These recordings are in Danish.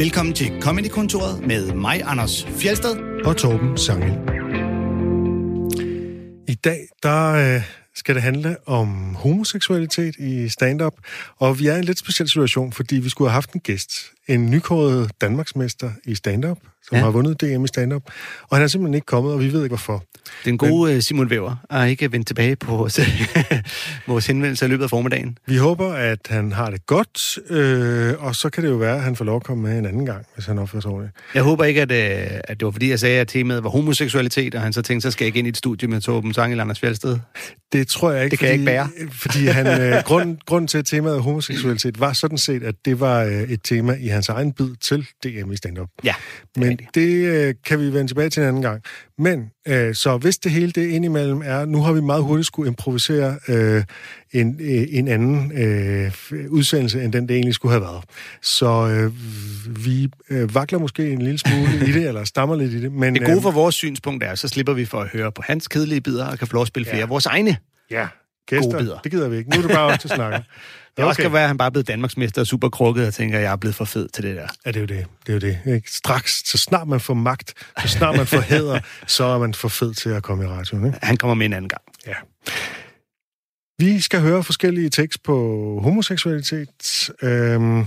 Velkommen til Comedy-kontoret med mig, Anders Fjelsted. og Torben Sangel. I dag der øh, skal det handle om homoseksualitet i stand-up, og vi er i en lidt speciel situation, fordi vi skulle have haft en gæst, en nykåret Danmarksmester i stand-up, som Ja. har vundet DM i stand-up, og han er simpelthen ikke kommet, og vi ved ikke hvorfor. Den gode Men... Simon Væver er ikke vendt tilbage på vores, vores henvendelse i løbet af formiddagen. Vi håber, at han har det godt, øh, og så kan det jo være, at han får lov at komme med en anden gang, hvis han opfører sig ordentligt. Jeg håber ikke, at, øh, at det var fordi, jeg sagde, at temaet var homoseksualitet, og han så tænkte, så skal jeg ikke ind i et studie med Torben Sang eller Anders Fjeldsted. Det tror jeg ikke, Det kan jeg ikke bære. Fordi han, øh, grund, grund til, at temaet homoseksualitet var sådan set, at det var øh, et tema i hans egen bid til DM i stand-up. Ja, det Men det øh, kan vi vende tilbage til en anden gang. Men øh, så hvis det hele det indimellem er, nu har vi meget hurtigt skulle improvisere øh, en, øh, en anden øh, udsendelse, end den det egentlig skulle have været. Så øh, vi øh, vakler måske en lille smule i det, eller stammer lidt i det. Men, Det gode øh, for vores synspunkt er, så slipper vi for at høre på hans kedelige bidder, og kan få lov at spille flere Ja. af vores egne. Ja, Gode gæster, bidder. det gider vi ikke. Nu er det bare op til snakker. Det okay. også kan være, at han bare er blevet Danmarksmester og super krukket, og tænker, at jeg er blevet for fed til det der. Ja, det er jo det. Det er jo det. Ikke? Straks, så snart man får magt, så snart man får hæder, så er man for fed til at komme i radioen. Ikke? Han kommer med en anden gang. Ja. Vi skal høre forskellige tekst på homoseksualitet, øhm,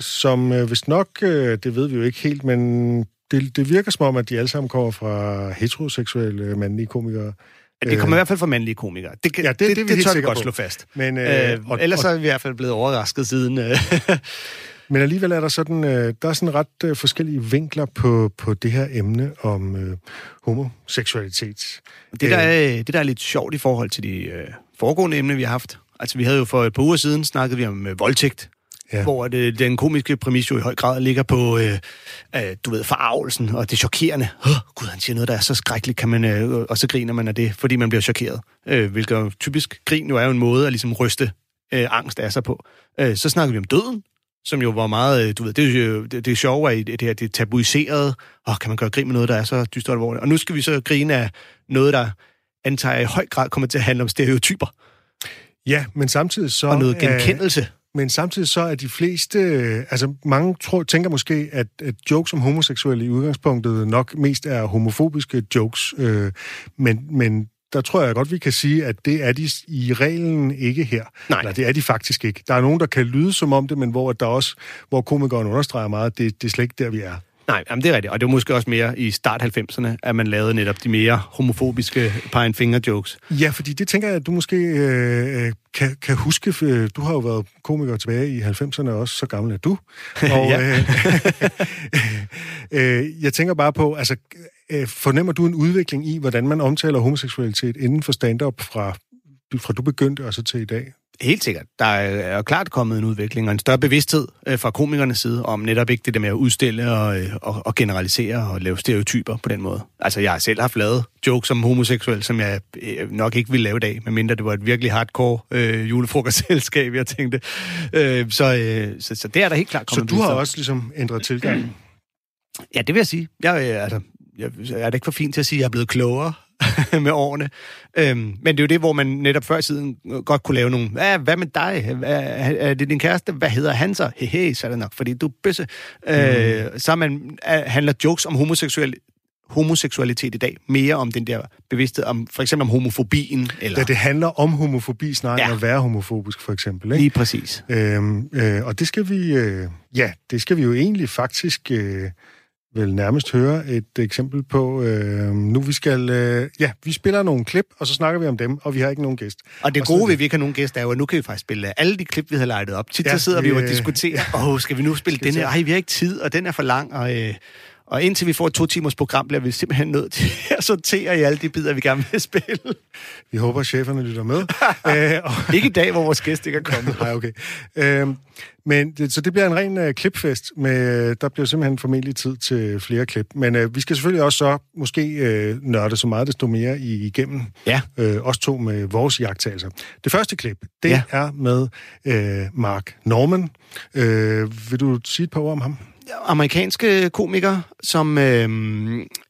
som øh, hvis nok, øh, det ved vi jo ikke helt, men det, det virker som om, at de alle sammen kommer fra heteroseksuelle mandlige komikere. Det kommer i hvert fald fra mandlige komikere. Det, Ja, det- det er det, helt det tør vi godt på. slå fast. Men, Øh, øh, og, ellers og, er vi i hvert fald blevet overrasket siden. Øh. men alligevel er der sådan, øh, der er sådan ret øh, forskellige vinkler på, på det her emne om øh, homoseksualitet. Det, der er, det, der er lidt sjovt i forhold til de øh, foregående emne, vi har haft. Altså, vi havde jo for et par uger siden snakket vi om øh, voldtægt. Ja. Hvor det, den komiske præmis jo i høj grad ligger på, øh, øh, du ved, forarvelsen og det chokerende. Oh, Gud, han siger noget, der er så skrækkeligt, kan man, øh, og så griner man af det, fordi man bliver chokeret. Øh, hvilket typisk grin jo er jo en måde at ligesom ryste øh, angst af sig på. Øh, så snakker vi om døden, som jo var meget, øh, du ved, det, er jo- det, det sjove er i det her, det er tabuiseret. Åh, kan man gøre grin med noget, der er så dystert alvorligt? Og nu skal vi så grine af noget, der antager i høj grad kommer til at handle om stereotyper Ja, men samtidig så... og noget er- genkendelse. Men samtidig så er de fleste, øh, altså mange tror, tænker måske, at, at jokes om homoseksuelle i udgangspunktet nok mest er homofobiske jokes, øh, men, men der tror jeg godt, vi kan sige, at det er de i reglen ikke her. Nej. Eller det er de faktisk ikke. Der er nogen, der kan lyde som om det, men hvor der også, hvor komikeren understreger meget, at det, det er slet ikke der, vi er. Nej, jamen det er rigtigt. Og det var måske også mere i start 90'erne, at man lavede netop de mere homofobiske pine finger jokes. Ja, fordi det tænker jeg, at du måske øh, kan, kan huske. for, øh, Du har jo været komiker tilbage i 90'erne også, så gammel er du. Og, Ja. øh, øh, jeg tænker bare på, altså, øh, fornemmer du en udvikling i, hvordan man omtaler homoseksualitet inden for stand-up fra, fra du begyndte og så til i dag? Helt sikkert. Der er klart kommet en udvikling og en større bevidsthed øh, fra komikernes side om netop ikke det der med at udstille og, øh, og, og generalisere og lave stereotyper på den måde. Altså, jeg har selv haft lavet jokes som homoseksuel, som jeg øh, nok ikke ville lave i dag, medmindre det var et virkelig hardcore øh, julefrokostselskab, jeg tænkte. Øh, så, øh, så, så der er der helt klart Så kommet du har også ligesom ændret tilgang. Ja, det vil jeg sige. Jeg, øh, altså, jeg, jeg er da ikke for fint til at sige, at jeg er blevet klogere med årene. Øhm, men det er jo det, hvor man netop før i tiden godt kunne lave nogle, hvad, hvad med dig? Hvad, er det din kæreste? Hvad hedder han så? Hehe, så er det nok, fordi du er bøsse. Mm. Øh, så man, er, handler jokes om homoseksuel, homoseksualitet i dag mere om den der bevidsthed, om for eksempel om homofobien. Eller, Da det handler om homofobi snarere Ja. end at være homofobisk, for eksempel. Ikke? Lige præcis. Øhm, øh, og det skal vi, øh, ja, det skal vi jo egentlig faktisk øh, vel nærmest høre et eksempel på. Øh, nu vi skal, øh, ja, vi spiller nogle klip, og så snakker vi om dem, og vi har ikke nogen gæst. Og det Og gode ved, at vi ikke har nogen gæster, er jo, at nu kan vi faktisk spille alle de klip, vi havde lejet op. Tit Ja, så sidder vi jo og vi, øh, diskuterer, åh, oh, skal vi nu spille den vi her? Ej, vi har ikke tid, og den er for lang, og... Øh, og indtil vi får et to timers program, bliver vi simpelthen nødt til at sortere i alle de bidder, vi gerne vil spille. Vi håber, at cheferne lytter med. øh, og, Ikke i dag, hvor vores gæst ikke er kommet. nej, okay. Øh, men det, så det bliver en ren øh, klipfest. Med, der bliver simpelthen formentlig tid til flere klip. Men øh, vi skal selvfølgelig også så måske øh, nørde så meget desto mere i, igennem. Ja. øh, os to med vores jagttagelser. Det første klip, det ja. er med øh, Mark Norman. Øh, vil du sige et par ord om ham? Amerikanske komiker, som øh,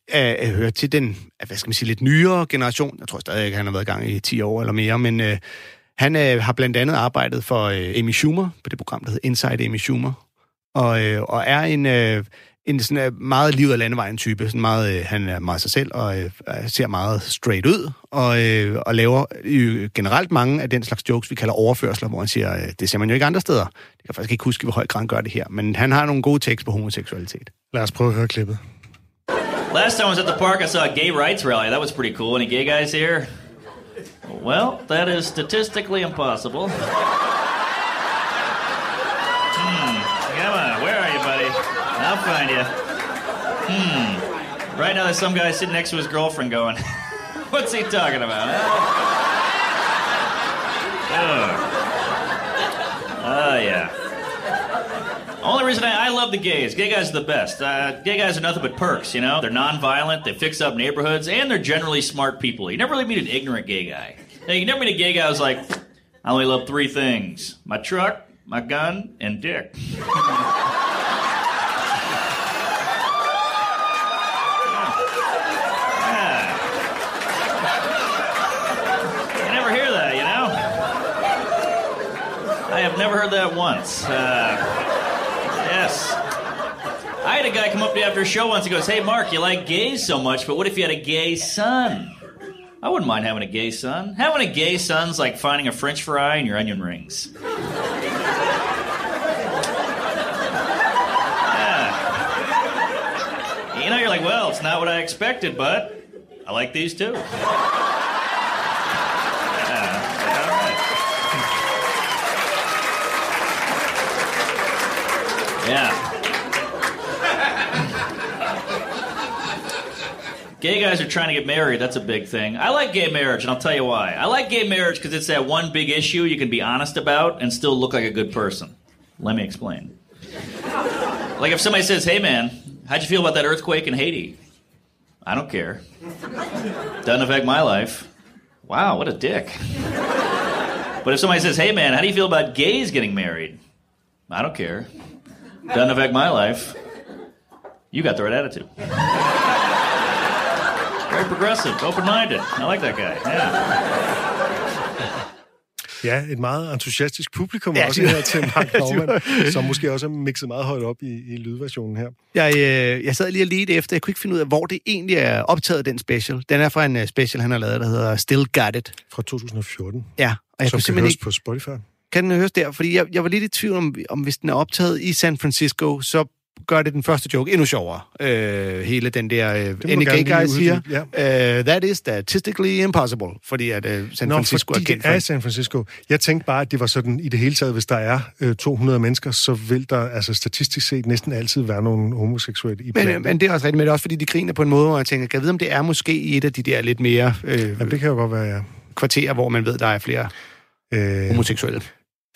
er, er, hører til den, hvad skal man sige, lidt nyere generation. Jeg tror stadig ikke, han har været i gang i 10 år eller mere, men øh, han øh, har blandt andet arbejdet for øh, Amy Schumer, på det program, der hedder Inside Amy Schumer. og, øh, og er en... Øh, en sådan uh, meget livet af landevejen type. Sådan meget, uh, han er meget sig selv og uh, ser meget straight ud, og, uh, og laver uh, generelt mange af den slags jokes, vi kalder overførsler, hvor han siger, uh, det ser man jo ikke andre steder. Jeg kan faktisk ikke huske, hvor høj grad han gør det her, men han har nogle gode tekster på homoseksualitet. Lad os prøve at høre klippet. Last time I was at the park, I saw a gay rights rally. That was pretty cool. Any gay guys here? Well, that is statistically impossible. I'll find you. Hmm. Right now, there's some guy sitting next to his girlfriend going, What's he talking about? Oh. oh, yeah. Only reason I, I, love the gays. Gay guys are the best. Uh, gay guys are nothing but perks, you know? They're non-violent, they fix up neighborhoods, and they're generally smart people. You never really meet an ignorant gay guy. You never meet a gay guy who's like, I only love three things. My truck, my gun, and dick. have never heard that once. Uh, yes. I had a guy come up to me after a show once. He goes, Hey, Mark, you like gays so much, but what if you had a gay son? I wouldn't mind having a gay son. Having a gay son's like finding a french fry in your onion rings. Yeah. You know, you're like, well, it's not what I expected, but I like these too. Yeah. gay guys are trying to get married. That's a big thing. I like gay marriage, and I'll tell you why. I like gay marriage because it's that one big issue you can be honest about and still look like a good person. Let me explain. Like if somebody says, "Hey, man, how'd you feel about that earthquake in Haiti?" I don't care. Doesn't affect my life. Wow, what a dick. But if somebody says, "Hey, man, how do you feel about gays getting married?" I don't care. Doesn't affect my life. You got the right attitude. Very progressive, open-minded. I like that guy. Yeah. Ja, et meget entusiastisk publikum ja, også her til Mark Norman, som måske også er mixet meget højt op i, i lydversionen her. Jeg, øh, jeg sad lige og ledte efter, jeg kunne ikke finde ud af, hvor det egentlig er optaget, den special. Den er fra en uh, special, han har lavet, der hedder Still Got It. Fra 2014. Ja. Og jeg som kunne simpelthen ikke... på Spotify kan den høres der? Fordi jeg, jeg var lidt i tvivl om, om, hvis den er optaget i San Francisco, så gør det den første joke endnu sjovere. Øh, hele den der, any gay guy siger, ja. uh, that is statistically impossible, fordi at uh, San Nå, Francisco er kendt for... er San Francisco. Jeg tænkte bare, at det var sådan, i det hele taget, hvis der er uh, 200 mennesker, så vil der altså statistisk set næsten altid være nogle homoseksuelle i men, men det er også rigtigt, men det er også fordi, de griner på en måde, hvor jeg tænker, kan jeg vide, om det er måske i et af de der lidt mere... Uh, ja, det kan jo godt være, ja. Kvarterer, hvor man ved, der er flere øh, homoseksuelle.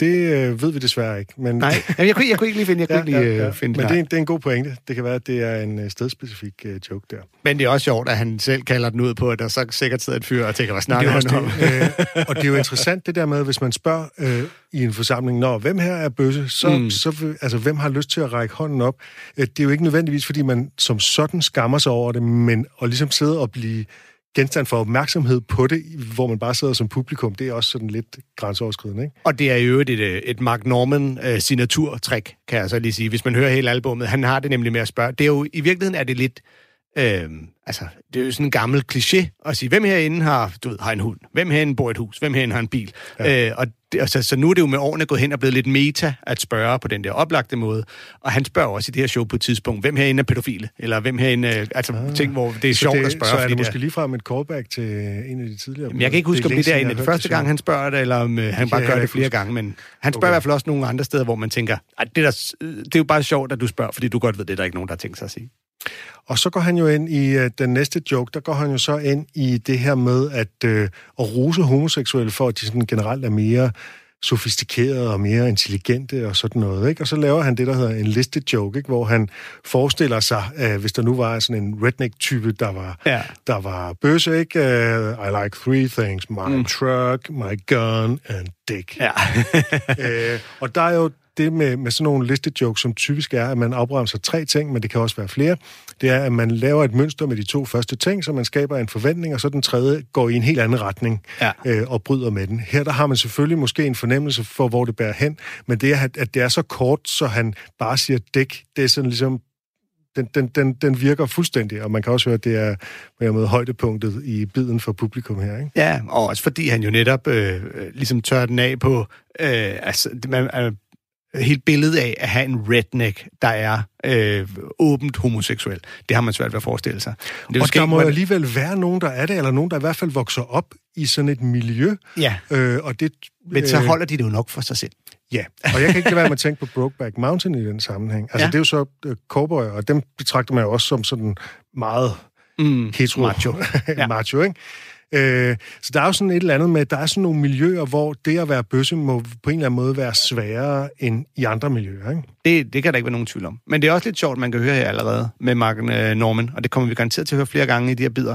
Det øh, ved vi desværre ikke. Men... Nej, jeg kunne, jeg kunne ikke lige finde, jeg kunne ja, ikke lige ja, ja. Øh, finde Men det. Men det, det er en god pointe. Det kan være, at det er en øh, stedspecifik uh, joke der. Men det er også sjovt, at han selv kalder den ud på, at der så sikkert sidder et fyr og tænker, hvad snakker han om? øh, og det er jo interessant det der med, hvis man spørger øh, i en forsamling, når hvem her er bøsse, så, mm. så altså, hvem har lyst til at række hånden op? Det er jo ikke nødvendigvis, fordi man som sådan skammer sig over det, men at ligesom sidde og blive genstand for opmærksomhed på det, hvor man bare sidder som publikum, det er også sådan lidt grænseoverskridende, ikke? Og det er jo et, øh, et, Mark Norman øh, uh, signaturtræk, kan jeg så lige sige. Hvis man hører hele albummet. han har det nemlig med at spørge. Det er jo, i virkeligheden er det lidt Øh, altså, det er jo sådan en gammel kliché at sige, hvem herinde har, du ved, har en hund? Hvem herinde bor i et hus? Hvem herinde har en bil? Ja. Øh, og det, altså, så nu er det jo med årene gået hen og blevet lidt meta at spørge på den der oplagte måde. Og han spørger også i det her show på et tidspunkt, hvem herinde er pædofile? Eller hvem herinde, altså. Ah. ting, hvor det er sjovt det, at spørge. Så er det måske lige frem et callback til en af de tidligere. Jamen, jeg kan ikke huske, det om det er en af de første gang, han spørger det, eller om øh, han bare gør det flere huske. gange. Men han spørger okay. i hvert fald også nogle andre steder, hvor man tænker, det, der, det er jo bare sjovt, at du spørger, fordi du godt ved, det er der ikke nogen, der har tænkt sig at sige. Og så går han jo ind i uh, den næste joke, der går han jo så ind i det her med at, uh, at rose homoseksuelle for, at de sådan generelt er mere sofistikerede og mere intelligente og sådan noget. Ikke? Og så laver han det, der hedder en listed joke, ikke? hvor han forestiller sig, uh, hvis der nu var sådan en redneck-type, der var, ja. der var bøsse, ikke? Uh, I like three things, my mm. truck, my gun and dick. Ja. uh, og der er jo det med, med sådan nogle listejokes, som typisk er, at man afbremser tre ting, men det kan også være flere, det er, at man laver et mønster med de to første ting, så man skaber en forventning, og så den tredje går i en helt anden retning Ja. øh, og bryder med den. Her der har man selvfølgelig måske en fornemmelse for, hvor det bærer hen, men det er, at- at det er så kort, så han bare siger dæk, det er sådan ligesom den, den, den, den virker fuldstændig, og man kan også høre, at det er med med højdepunktet i biden for publikum her. Ikke? Ja, og også fordi han jo netop øh, øh, ligesom tør den af på øh, altså, man, helt billedet af at have en redneck, der er øh, åbent homoseksuel. Det har man svært ved at forestille sig. Men det Og der må man- alligevel være nogen, der er det, eller nogen, der i hvert fald vokser op i sådan et miljø. Ja, Øh, og det, men så øh, holder de det jo nok for sig selv. Ja, og jeg kan ikke lade være med at tænke på Brokeback Mountain i den sammenhæng. Altså, Ja. det er jo så uh, cowboy, og dem betragter man jo også som sådan meget Mm, hetero. macho. ja. macho, ikke? Øh, så der er jo sådan et eller andet med, der er sådan nogle miljøer, hvor det at være bøsse må på en eller anden måde være sværere end i andre miljøer, ikke? Det, det kan der ikke være nogen tvivl om. Men det er også lidt sjovt, man kan høre her allerede med Mark øh, Norman, og det kommer vi garanteret til at høre flere gange i de her bidder,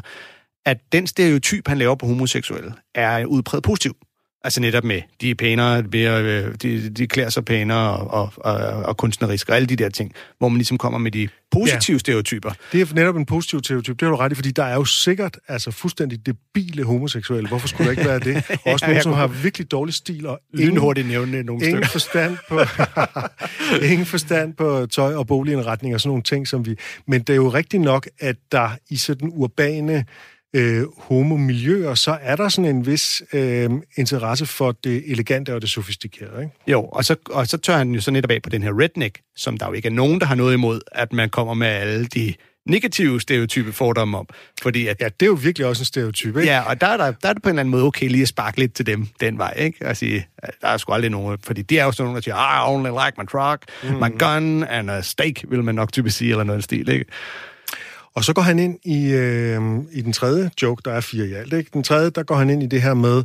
at den stereotyp, han laver på homoseksuelle, er udpræget positiv. Altså netop med, de er pænere, øh, de, de klæder sig pænere og, og, og, og kunstnerisk og alle de der ting, hvor man ligesom kommer med de positive ja. stereotyper. Det er netop en positiv stereotyp, det har du ret i, fordi der er jo sikkert altså fuldstændig debile homoseksuelle. Hvorfor skulle der ikke være det? Og også Ja, nogen, som kunne har virkelig dårlig stil og ingen, Lynhurtigt nævne nogle ingen stykker. forstand på ingen forstand på tøj og boligindretning og sådan nogle ting, som vi... Men det er jo rigtigt nok, at der i sådan urbane øh, homomiljøer, så er der sådan en vis øh, interesse for det elegante og det sofistikerede, ikke? Jo, og så, og så tør han jo så netop af på den her redneck, som der jo ikke er nogen, der har noget imod, at man kommer med alle de negative stereotype fordomme om. Fordi at Ja, det er jo virkelig også en stereotyp, ikke? Ja, og der er, der, der er det på en eller anden måde okay lige at sparke lidt til dem den vej, ikke? Og sige, der er sgu aldrig nogen, fordi de er jo sådan nogle, der siger, I only like my truck, mm. my gun and a steak, vil man nok typisk sige, eller noget stil, ikke? Og så går han ind i, øh, i den tredje joke, der er fire i alt. Ikke? Den tredje, der går han ind i det her med,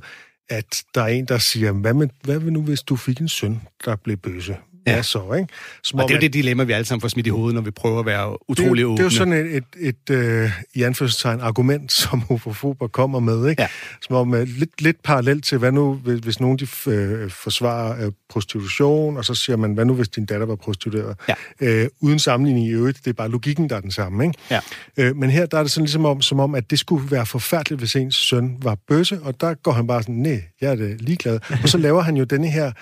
at der er en, der siger, hvad, med, hvad vil nu, hvis du fik en søn, der blev bøse? Ja. så, ikke? Som Og det er jo det dilemma, vi alle sammen får smidt i hovedet, når vi prøver at være det, utrolig jo- åbne. det er jo sådan et, et, et øh, i anførselstegn, argument, som homofober kommer med, ikke? Ja. Som om øh, lidt, lidt parallelt til, hvad nu, hvis, hvis nogen de øh, forsvarer øh, prostitution, og så siger man, hvad nu, hvis din datter var prostitueret? Ja. Øh, uden sammenligning i øvrigt, det er bare logikken, der er den samme, ikke? Ja. Øh, men her der er det sådan ligesom om, som om, at det skulle være forfærdeligt, hvis ens søn var bøsse, og der går han bare sådan, nej, jeg er det ligeglad. og så laver han jo denne her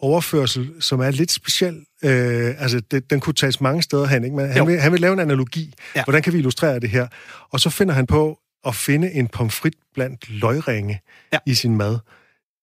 overførsel, som er lidt speciel. Øh, altså, det, den kunne tages mange steder hen, ikke? Men Jo. han vil, han vil lave en analogi. Ja. Hvordan kan vi illustrere det her? Og så finder han på at finde en pomfrit blandt løgringe Ja. i sin mad.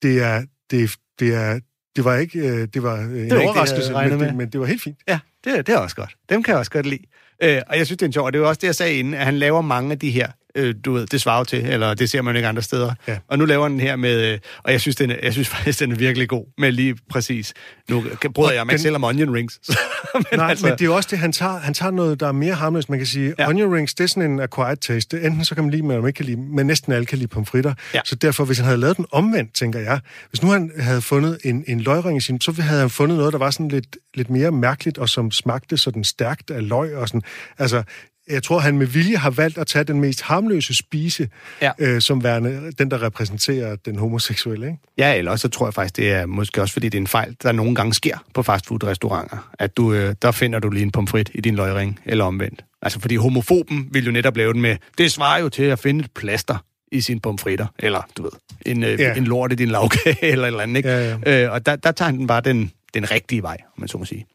Det er, det, det er, det var ikke, øh, det var øh, en det, jeg overraskelse, havde regnet men, det, men det var helt fint. Ja, det, det er også godt. Dem kan jeg også godt lide. Øh, og jeg synes, det er en sjov, og det er også det, jeg sagde inden, at han laver mange af de her, øh, du ved, det svarer til, eller det ser man jo ikke andre steder. Ja. Og nu laver den her med, øh, og jeg synes, den er, jeg synes faktisk, den er virkelig god, med lige præcis, nu bryder jeg mig den- selv om onion rings. men Nej, altså, men det er jo også det, han tager, han tager noget, der er mere harmløst. Man kan sige, Ja. ja. onion rings, det er sådan en acquired taste. Enten så kan man lide dem, eller man ikke kan lide dem, men næsten alle kan lide pomfritter. Ja. Så derfor, hvis han havde lavet den omvendt, tænker jeg, hvis nu han havde fundet en, en løgring i sin, så havde han fundet noget, der var sådan lidt, lidt mere mærkeligt, og som smagte sådan stærkt af løg og sådan. Altså, jeg tror, han med vilje har valgt at tage den mest harmløse spise, Ja. øh, som værende den, der repræsenterer den homoseksuelle, ikke? Ja, eller så tror jeg faktisk, det er måske også, fordi det er en fejl, der nogle gange sker på fastfood-restauranter. At du, øh, der finder du lige en pomfrit i din løgring, eller omvendt. Altså, fordi homofoben vil jo netop lave den med, det svarer jo til at finde et plaster i sine pomfritter, eller du ved, en, øh, Ja. en lort i din lavkage, eller et eller andet, ikke? Ja, ja. Øh, og der, der tager han bare den, den rigtige vej, om man så må sige.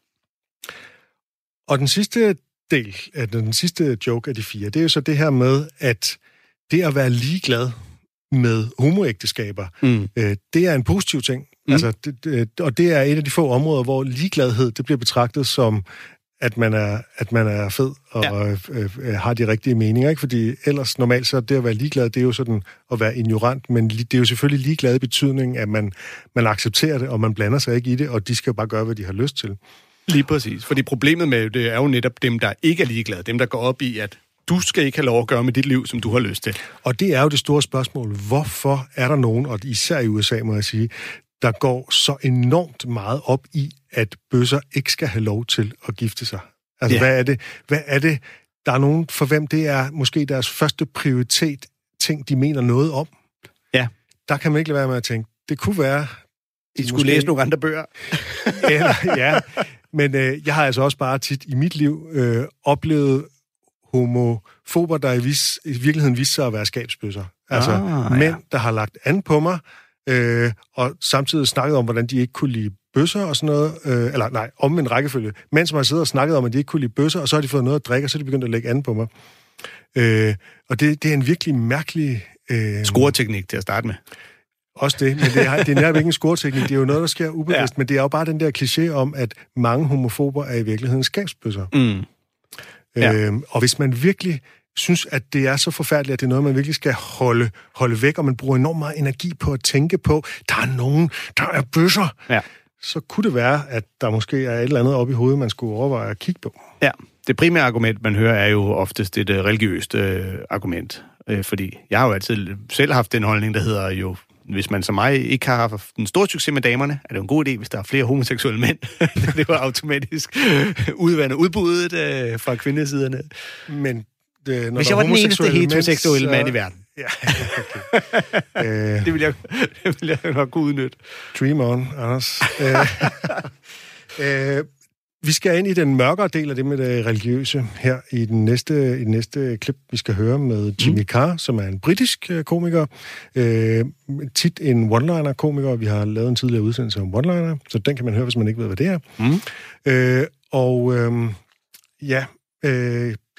Og den sidste del, af den sidste joke af de fire, det er jo så det her med, at det at være ligeglad med homoægteskaber, Mm. øh, det er en positiv ting. Mm. Altså, det, det, og det er et af de få områder, hvor ligegladhed det bliver betragtet som, at man er, at man er fed og Ja. øh, øh, har de rigtige meninger. Ikke? Fordi ellers normalt så det at være ligeglad, det er jo sådan at være ignorant, men det er jo selvfølgelig ligeglad i betydning, at man, man accepterer det, og man blander sig ikke i det, og de skal jo bare gøre, hvad de har lyst til. Lige præcis. Fordi problemet med det er jo netop dem, der ikke er ligeglade. Dem, der går op i, at du skal ikke have lov at gøre med dit liv, som du har lyst til. Og det er jo det store spørgsmål. Hvorfor er der nogen, og især i USA må jeg sige, der går så enormt meget op i, at bøsser ikke skal have lov til at gifte sig? Altså, Ja. hvad, er det, hvad er det? Der er nogen, for hvem det er måske deres første prioritet, ting, de mener noget om. Ja. Der kan man ikke lade være med at tænke, det kunne være, I skulle måske... læse nogle andre bøger. Eller, ja, men øh, jeg har altså også bare tit i mit liv øh, oplevet homofober, der i, vis, i virkeligheden viste sig at være skabsbøsser. Altså ah, mænd, ja. der har lagt an på mig, øh, og samtidig snakket om, hvordan de ikke kunne lide bøsser og sådan noget. Øh, eller nej, om en rækkefølge. Mænd, som har siddet og snakket om, at de ikke kunne lide bøsser, og så har de fået noget at drikke, og så er de begyndt at lægge an på mig. Øh, og det, det er en virkelig mærkelig... Øh, Scoreteknik til at starte med. Også det, men det er, det er nærmest ikke en scoreteknik, det er jo noget, der sker ubevidst, ja. men det er jo bare den der kliché om, at mange homofober er i virkeligheden skabsbøsser. Mm. Ja. Øhm, og hvis man virkelig synes, at det er så forfærdeligt, at det er noget, man virkelig skal holde, holde væk, og man bruger enormt meget energi på at tænke på, der er nogen, der er bøsser, ja. så kunne det være, at der måske er et eller andet op i hovedet, man skulle overveje at kigge på. Ja, det primære argument, man hører, er jo oftest et uh, religiøst uh, argument. Uh, fordi jeg har jo altid selv haft den holdning, der hedder jo, hvis man som mig ikke har haft en stor succes med damerne, er det jo en god idé, hvis der er flere homoseksuelle mænd. det var automatisk udvandet udbuddet uh, fra kvindesiderne. Men det, når Hvis jeg var den eneste heteroseksuelle mand i verden. Ja, okay. det, vil jeg, det vil jeg nok kunne udnytte. Dream on, Anders. øh, vi skal ind i den mørkere del af det med det religiøse her i den næste, i den næste klip, vi skal høre med Jimmy mm. Carr, som er en britisk øh, komiker. Øh, tit en one-liner-komiker. Vi har lavet en tidligere udsendelse om one-liner, så den kan man høre, hvis man ikke ved, hvad det er. Mm. Øh, og øh, ja, øh,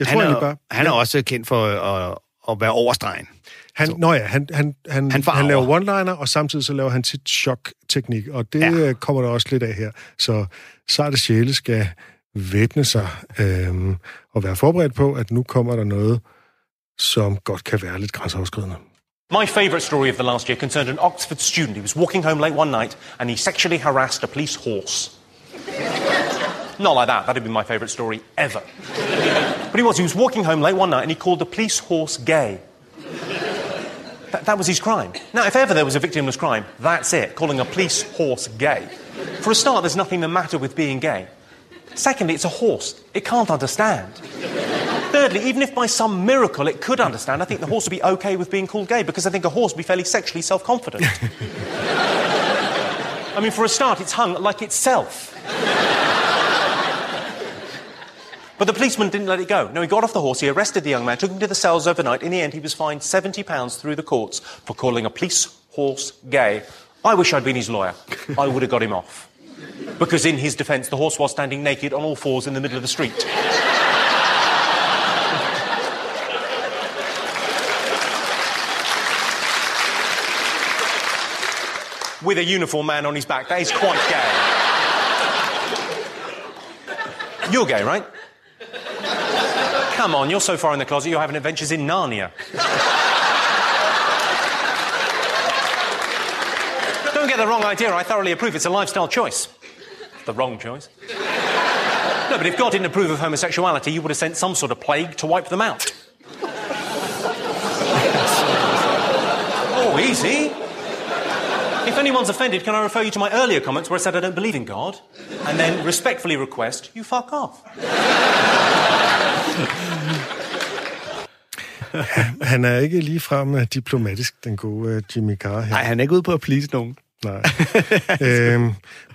jeg han tror er, bare... Han er ja. også kendt for at, at være overstregen. Han, så. nå ja, han, han, han, han, han laver one-liner, og samtidig så laver han sit chok-teknik, og det ja. Øh, kommer der også lidt af her. Så sarte sjæle skal væbne sig øhm, og være forberedt på, at nu kommer der noget, som godt kan være lidt grænseoverskridende. My favourite story of the last year concerned an Oxford student. He was walking home late one night and he sexually harassed a police horse. Not like that. That'd be my favourite story ever. but he was. He was walking home late one night and he called the police horse gay. That, that was his crime. Now, if ever there was a victimless crime, that's it, calling a police horse gay. For a start, there's nothing the matter with being gay. Secondly, it's a horse. It can't understand. Thirdly, even if by some miracle it could understand, I think the horse would be okay with being called gay because I think a horse would be fairly sexually self confident. I mean, for a start, it's hung like itself. But the policeman didn't let it go. No, he got off the horse, he arrested the young man, took him to the cells overnight. In the end, he was fined £70 through the courts for calling a police horse gay. I wish I'd been his lawyer. I would have got him off. Because in his defence, the horse was standing naked on all fours in the middle of the street. With a uniform man on his back. That is quite gay. You're gay, right? Come on, you're so far in the closet, you're having adventures in Narnia. Don't get the wrong idea, I thoroughly approve. It's a lifestyle choice. The wrong choice. No, but if God didn't approve of homosexuality, you would have sent some sort of plague to wipe them out. oh, easy. If anyone's offended, can I refer you to my earlier comments where I said I don't believe in God? And then respectfully request you fuck off. Han er ikke lige frem diplomatisk, den gode uh, Jimmy Carr her. Nej, han er ikke ude på at please nogen. Nej. øhm,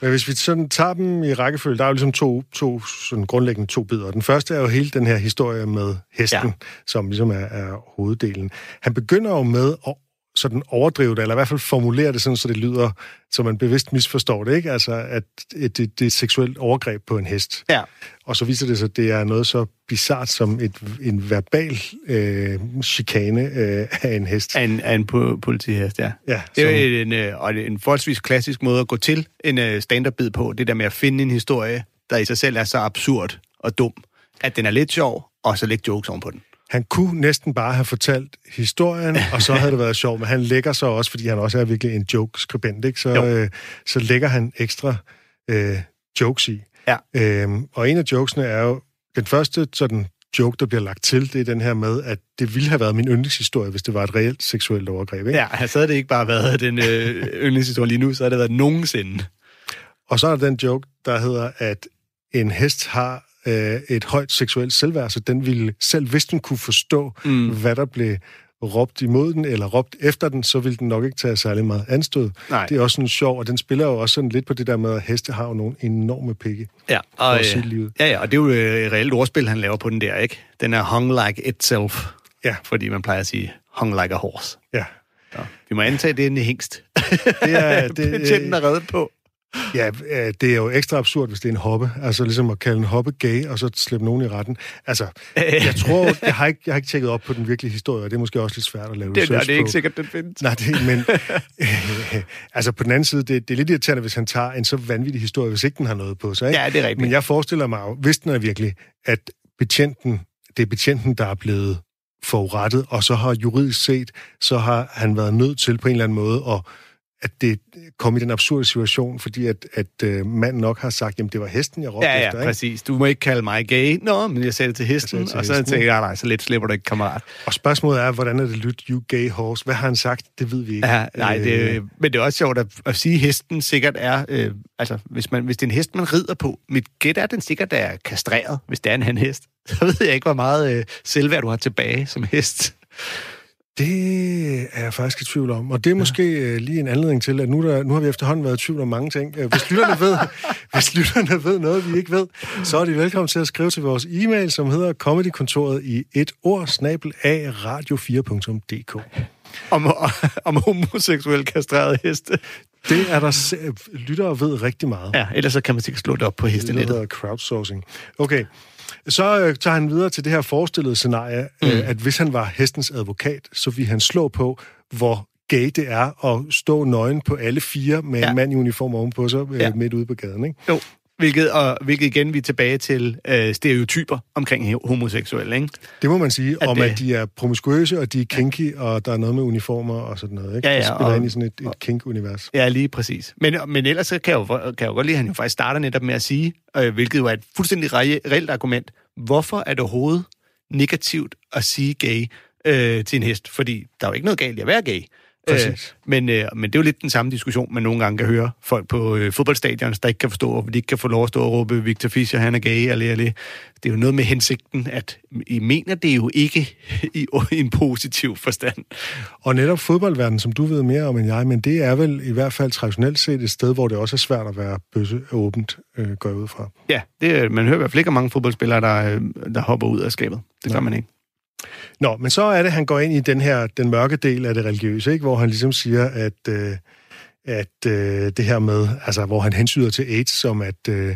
men hvis vi sådan tager dem i rækkefølge, der er jo ligesom to, to sådan grundlæggende to bidder. Den første er jo hele den her historie med hesten, ja. som ligesom er, er hoveddelen. Han begynder jo med at sådan overdrive det, eller i hvert fald formulere det sådan, så det lyder, så man bevidst misforstår det, ikke? Altså, at det, det er et seksuelt overgreb på en hest. Ja. Og så viser det sig, at det er noget så bizart som et, en verbal øh, chikane øh, af en hest. Af en, af en politihest, ja. ja det er jo en, øh, og en forholdsvis klassisk måde at gå til en øh, stand-up-bid på, det der med at finde en historie, der i sig selv er så absurd og dum, at den er lidt sjov, og så lægge jokes oven på den. Han kunne næsten bare have fortalt historien, og så havde det været sjovt, men han lægger så også, fordi han også er virkelig en joke-skribent, ikke? Så, øh, så lægger han ekstra øh, jokes i. Ja. Øhm, og en af jokesene er jo, den første sådan joke, der bliver lagt til, det er den her med, at det ville have været min yndlingshistorie, hvis det var et reelt seksuelt overgreb. Ikke? Ja, så havde det ikke bare været den øh, yndlingshistorie lige nu, så havde det været nogensinde. Og så er der den joke, der hedder, at en hest har øh, et højt seksuelt selvværd, så den ville, selv hvis den kunne forstå, mm. hvad der blev råbt imod den, eller råbt efter den, så vil den nok ikke tage særlig meget anstød. Nej. Det er også sådan sjov, og den spiller jo også sådan lidt på det der med, at heste har jo nogle enorme pikke. Ja, For og, sige øh, ud. ja, ja, og det er jo øh, et reelt ordspil, han laver på den der, ikke? Den er hung like itself. Ja. Fordi man plejer at sige hung like a horse. Ja. Så, vi må antage, at det er en hængst. Det er, det, Betjenten er reddet på. Ja, øh, det er jo ekstra absurd, hvis det er en hoppe. Altså ligesom at kalde en hoppe gay, og så slippe nogen i retten. Altså, jeg tror, jeg har ikke, jeg har ikke tjekket op på den virkelige historie, og det er måske også lidt svært at lave Det, research det er ikke sikkert, den findes. Nej, det, men øh, altså på den anden side, det, det er lidt irriterende, hvis han tager en så vanvittig historie, hvis ikke den har noget på sig. Ikke? Ja, det er rigtigt. Men jeg forestiller mig hvis den er virkelig, at betjenten, det er betjenten, der er blevet forurettet, og så har juridisk set, så har han været nødt til på en eller anden måde at at det kom i den absurde situation, fordi at, at uh, manden nok har sagt, jamen det var hesten, jeg råbte Ja, ja, efter. Ikke? præcis. Du må ikke kalde mig gay. Nå, men jeg sagde det til hesten, det til og så tænkte jeg, nej, så lidt slipper du ikke, kammerat. Og spørgsmålet er, hvordan er det lyt, you gay horse? Hvad har han sagt? Det ved vi ikke. Ja, nej, Øh, det, men det er også sjovt at, at sige, at hesten sikkert er... Øh, altså, hvis, man, hvis det er en hest, man rider på, mit gæt er, at den sikkert er kastreret, hvis det er en hanhest. Så ved jeg ikke, hvor meget øh, selvværd du har tilbage som hest. Det er jeg faktisk i tvivl om. Og det er måske øh, lige en anledning til, at nu, der, nu har vi efterhånden været i tvivl om mange ting. Øh, Hvis lytterne, ved, hvis lytterne ved noget, vi ikke ved, så er de velkommen til at skrive til vores e-mail, som hedder comedykontoret i et ord, snabel af radio4.dk. Om, om homoseksuel kastreret heste. Det er der lyttere ved rigtig meget. Ja, ellers så kan man sikkert slå det op på Det hestenettet. hedder crowdsourcing. Okay, så øh, tager han videre til det her forestillede scenarie, mm. øh, at hvis han var hestens advokat, så ville han slå på, hvor gay det er at stå nøgen på alle fire med ja. Ja. en mand i uniform ovenpå sig øh, Ja. midt ude på gaden. Ikke? Jo, hvilket, og, hvilket igen vi er tilbage til øh, stereotyper omkring homoseksuelle, ikke? Det må man sige, At om det- at de er promiskuøse, og de er kinky, og der er noget med uniformer og sådan noget. Ikke? Ja, ja, det spiller og- ind i sådan et, et kink-univers. Ja, lige præcis. Men, men ellers så kan jeg, jo, kan jeg jo godt lide, at han jo faktisk starter netop med at sige, øh, hvilket jo er et fuldstændig reelt argument, hvorfor er det overhovedet negativt at sige gay øh, til en hest? Fordi der er jo ikke noget galt i at være gay. Præcis. Øh, men, øh, men det er jo lidt den samme diskussion, man nogle gange kan høre folk på øh, fodboldstadions, der ikke kan forstå, hvorfor de ikke kan få lov at stå og råbe, Victor Fischer, han er gay, eller, eller. Det er jo noget med hensigten, at I mener det jo ikke i, i en positiv forstand. Og netop fodboldverdenen, som du ved mere om end jeg, men det er vel i hvert fald traditionelt set et sted, hvor det også er svært at være bøsse åbent, øh, går ud fra. Ja, det, man hører i hvert fald ikke om mange fodboldspillere, der, øh, der hopper ud af skabet. Det gør Nej. man ikke. Nå, men så er det, han går ind i den her, den mørke del af det religiøse, ikke? hvor han ligesom siger, at, øh, at øh, det her med, altså hvor han hensyder til AIDS, som at, øh,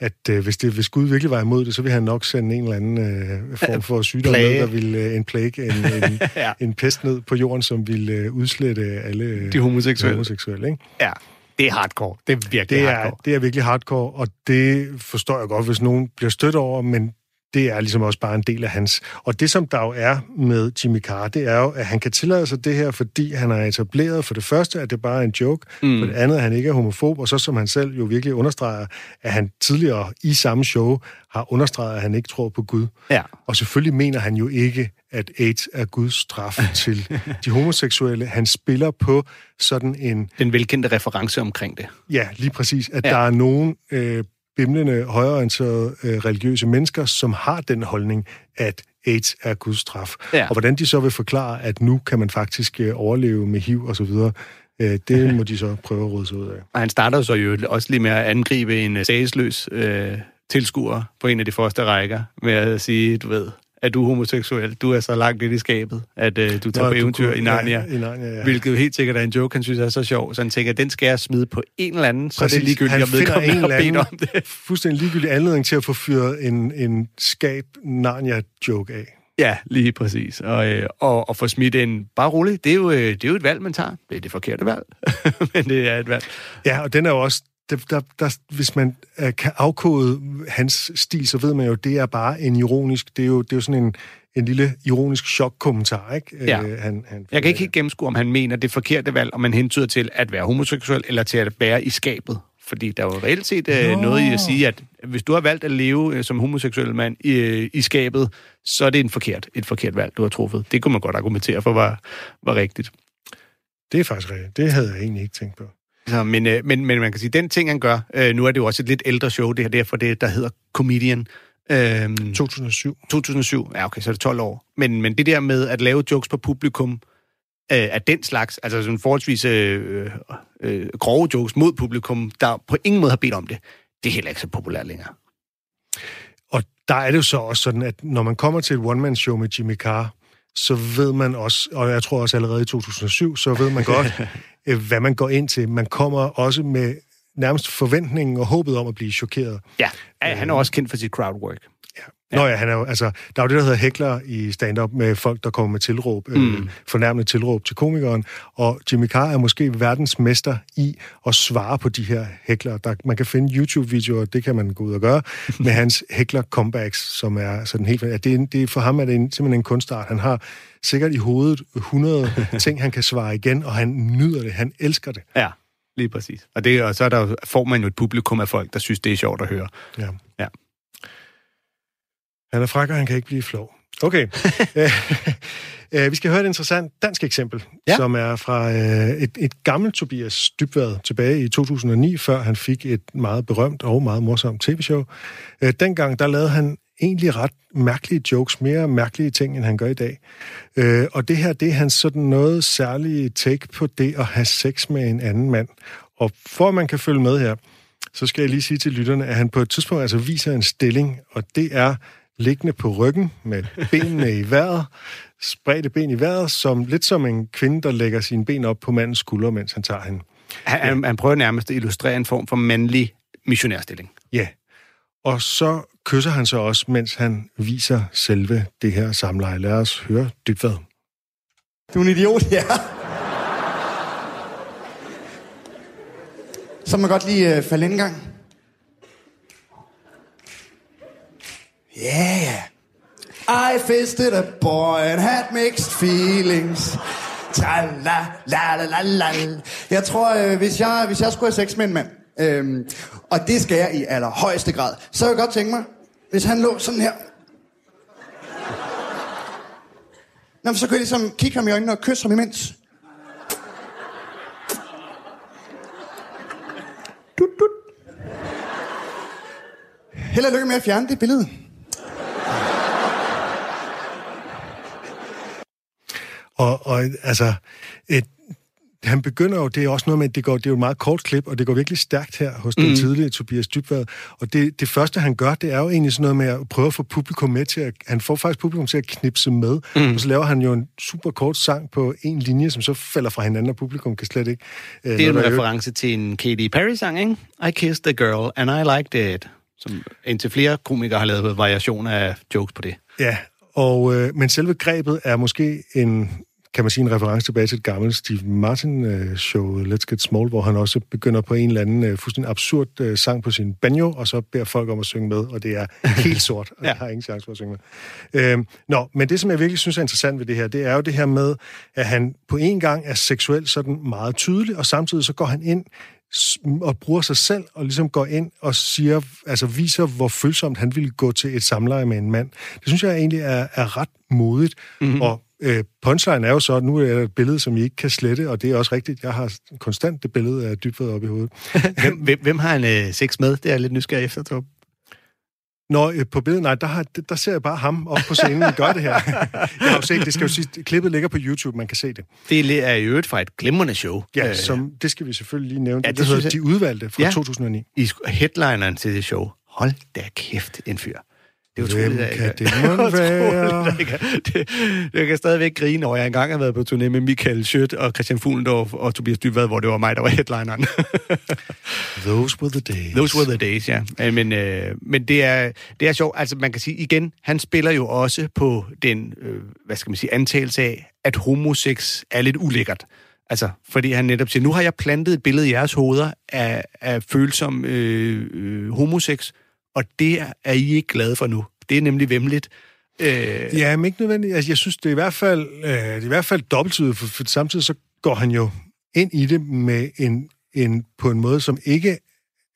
at øh, hvis, det, hvis Gud virkelig var imod det, så ville han nok sende en eller anden øh, form for sygdom Plage. ned, der ville, øh, en plague, en, en, Ja. en pest ned på jorden, som ville øh, udslette alle øh, De homoseksuelle. homoseksuelle ikke? Ja, det er hardcore. Det er virkelig Det er, hardcore. det er virkelig hardcore, og det forstår jeg godt, hvis nogen bliver stødt over, men det er ligesom også bare en del af hans. Og det, som der jo er med Jimmy Carr, det er jo, at han kan tillade sig det her, fordi han har etableret for det første, at det bare er en joke, mm. for det andet, at han ikke er homofob, og så som han selv jo virkelig understreger, at han tidligere i samme show har understreget, at han ikke tror på Gud. Ja. Og selvfølgelig mener han jo ikke, at AIDS er Guds straf til de homoseksuelle. Han spiller på sådan en Den velkendte reference omkring det. Ja, lige præcis. At Ja. der er nogen øh, bimlende, højorienterede øh, religiøse mennesker, som har den holdning, at AIDS er Guds straf. Ja. Og hvordan de så vil forklare, at nu kan man faktisk øh, overleve med HIV og så videre, øh, det må de så prøve at råde sig ud af. Og han starter så jo også lige med at angribe en øh, sagsløs øh, tilskuer på en af de første rækker, med at sige, du ved, at du er homoseksuel, du er så langt ind i skabet, at øh, du tager Nå, på eventyr kunne- i Narnia. Ja, i Narnia, ja. Hvilket jo helt sikkert er en joke, han synes er så sjov. Så han tænker, den skal jeg smide på en eller anden, så er det Præcis. ligegyldigt, Han finder vedkommende en har bedt anden om det. fuldstændig ligegyldig anledning til at få fyret en, en skab Narnia-joke af. Ja, lige præcis. Og, øh, og, og få smidt en, bare roligt, det er, jo, øh, det er jo et valg, man tager. Det er det forkerte valg, men det er et valg. Ja, og den er jo også... Der, der, der, hvis man kan afkode hans stil, så ved man jo, at det er bare en ironisk... Det er jo, det er jo sådan en, en lille ironisk chok-kommentar, ikke? Ja. Øh, han, han, Jeg kan ikke helt gennemskue, om han mener det forkerte valg, om man hentyder til at være homoseksuel, eller til at være i skabet. Fordi der er jo reelt set øh, noget i at sige, at hvis du har valgt at leve øh, som homoseksuel mand i, øh, i skabet, så er det en forkert, et forkert valg, du har truffet. Det kunne man godt argumentere for var, var rigtigt. Det er faktisk rigtigt. Det havde jeg egentlig ikke tænkt på. Så, men, øh, men, men man kan sige, den ting, han gør, øh, nu er det jo også et lidt ældre show, det her, derfor det, der hedder Comedian, Øhm, 2007. 2007, ja okay, så er det 12 år. Men, men det der med at lave jokes på publikum øh, af den slags, altså sådan forholdsvis øh, øh, grove jokes mod publikum, der på ingen måde har bedt om det, det er heller ikke så populært længere. Og der er det jo så også sådan, at når man kommer til et one-man-show med Jimmy Carr, så ved man også, og jeg tror også allerede i 2007, så ved man godt, øh, hvad man går ind til. Man kommer også med nærmest forventningen og håbet om at blive chokeret. Ja, ja han er også kendt for sit crowdwork. Ja. Nå ja, han er jo, altså, der er jo det, der hedder hækler i stand-up med folk, der kommer med tilråb, mm. øh, fornærmende tilråb til komikeren, og Jimmy Carr er måske verdens mester i at svare på de her hækler. Der, man kan finde YouTube-videoer, det kan man gå ud og gøre, med hans hækler-comebacks, som er sådan helt... Ja, det, er, det, er, for ham er det en, simpelthen en kunstart. Han har sikkert i hovedet 100 ting, han kan svare igen, og han nyder det, han elsker det. Ja, lige præcis. Og, det, og så er der, får man jo et publikum af folk, der synes, det er sjovt at høre. Ja. Ja. Han er fræk, og han kan ikke blive flov. Okay. Øh, vi skal høre et interessant dansk eksempel, ja. som er fra øh, et, et gammelt Tobias Dybvad tilbage i 2009, før han fik et meget berømt og meget morsomt tv-show. Øh, dengang, der lavede han egentlig ret mærkelige jokes, mere mærkelige ting, end han gør i dag. og det her, det er hans sådan noget særlige take på det at have sex med en anden mand. Og for at man kan følge med her, så skal jeg lige sige til lytterne, at han på et tidspunkt altså viser en stilling, og det er liggende på ryggen med benene i vejret, spredte ben i vejret, som lidt som en kvinde, der lægger sine ben op på mandens skulder, mens han tager hende. Han, han, han prøver nærmest at illustrere en form for mandlig missionærstilling. Ja, og så kysser han så også, mens han viser selve det her samleje. Lad os høre Dybvad. Du er en idiot, ja. Så må man godt lige uh, falde ind en gang. Yeah. I fisted a boy and had mixed feelings. Tra la la la la la. Jeg tror, øh, hvis, jeg, hvis jeg skulle have sex med en mand, øhm, og det skal jeg i allerhøjeste grad, så vil jeg godt tænke mig, hvis han lå sådan her. Nå, så kunne jeg ligesom kigge ham i øjnene og kysse ham imens. Dut, dut. Held og lykke med at fjerne det billede. Og, og altså, et, han begynder jo, det er også noget med, at det, går, det er jo et meget kort klip, og det går virkelig stærkt her hos den mm. tidlige Tobias Dybvad. Og det, det første, han gør, det er jo egentlig sådan noget med at prøve at få publikum med til at... Han får faktisk publikum til at knipse med, mm. og så laver han jo en super kort sang på en linje, som så falder fra hinanden, og publikum kan slet ikke... Øh, det er en reference til en Katy Perry-sang, ikke? I kissed a girl, and I liked it. Som indtil flere komikere har lavet variationer af jokes på det. Ja, og, øh, men selve grebet er måske en kan man sige, en reference tilbage til et gammelt Steve Martin-show, Let's Get Small, hvor han også begynder på en eller anden uh, fuldstændig absurd uh, sang på sin banjo, og så beder folk om at synge med, og det er helt sort, og ja. jeg har ingen chance for at synge med. Uh, nå, men det, som jeg virkelig synes er interessant ved det her, det er jo det her med, at han på en gang er seksuelt sådan meget tydelig, og samtidig så går han ind og bruger sig selv, og ligesom går ind og siger, altså viser, hvor følsomt han ville gå til et samleje med en mand. Det synes jeg egentlig er, er ret modigt, mm-hmm. og Øh, punchline er jo så, at nu er der et billede, som I ikke kan slette, og det er også rigtigt. Jeg har konstant det billede af dybvad op i hovedet. hvem, hvem, har han øh, sex med? Det er jeg lidt nysgerrig efter, Torb. Nå, øh, på billedet, nej, der, har, der ser jeg bare ham op på scenen og gør det her. jeg har jo set, det skal jo sige, klippet ligger på YouTube, man kan se det. Det er i øvrigt fra et glimrende show. Ja, øh, som, det skal vi selvfølgelig lige nævne. Ja, det, det hedder jeg... De Udvalgte fra ja, 2009. I headlineren til det show. Hold da kæft, en fyr. Det er utroligt, Hvem kan det være? det, jeg kan stadigvæk grine over, jeg engang har været på turné med Michael Schødt og Christian Fuglendorf og Tobias Dybvad, hvor det var mig, der var headlineren. Those were the days. Those were the days, ja. Men, øh, men det, er, det er sjovt. Altså, man kan sige igen, han spiller jo også på den, øh, hvad skal man sige, antagelse af, at homosex er lidt ulækkert. Altså, fordi han netop siger, nu har jeg plantet et billede i jeres hoveder af, af følsom øh, øh, homosex, og det er I ikke glade for nu. Det er nemlig vemmeligt. Øh... Ja, men ikke nødvendigt. Altså, jeg synes, det er i hvert fald, øh, det er i hvert fald dobbelttydigt, for, for samtidig så går han jo ind i det med en, en, på en måde, som ikke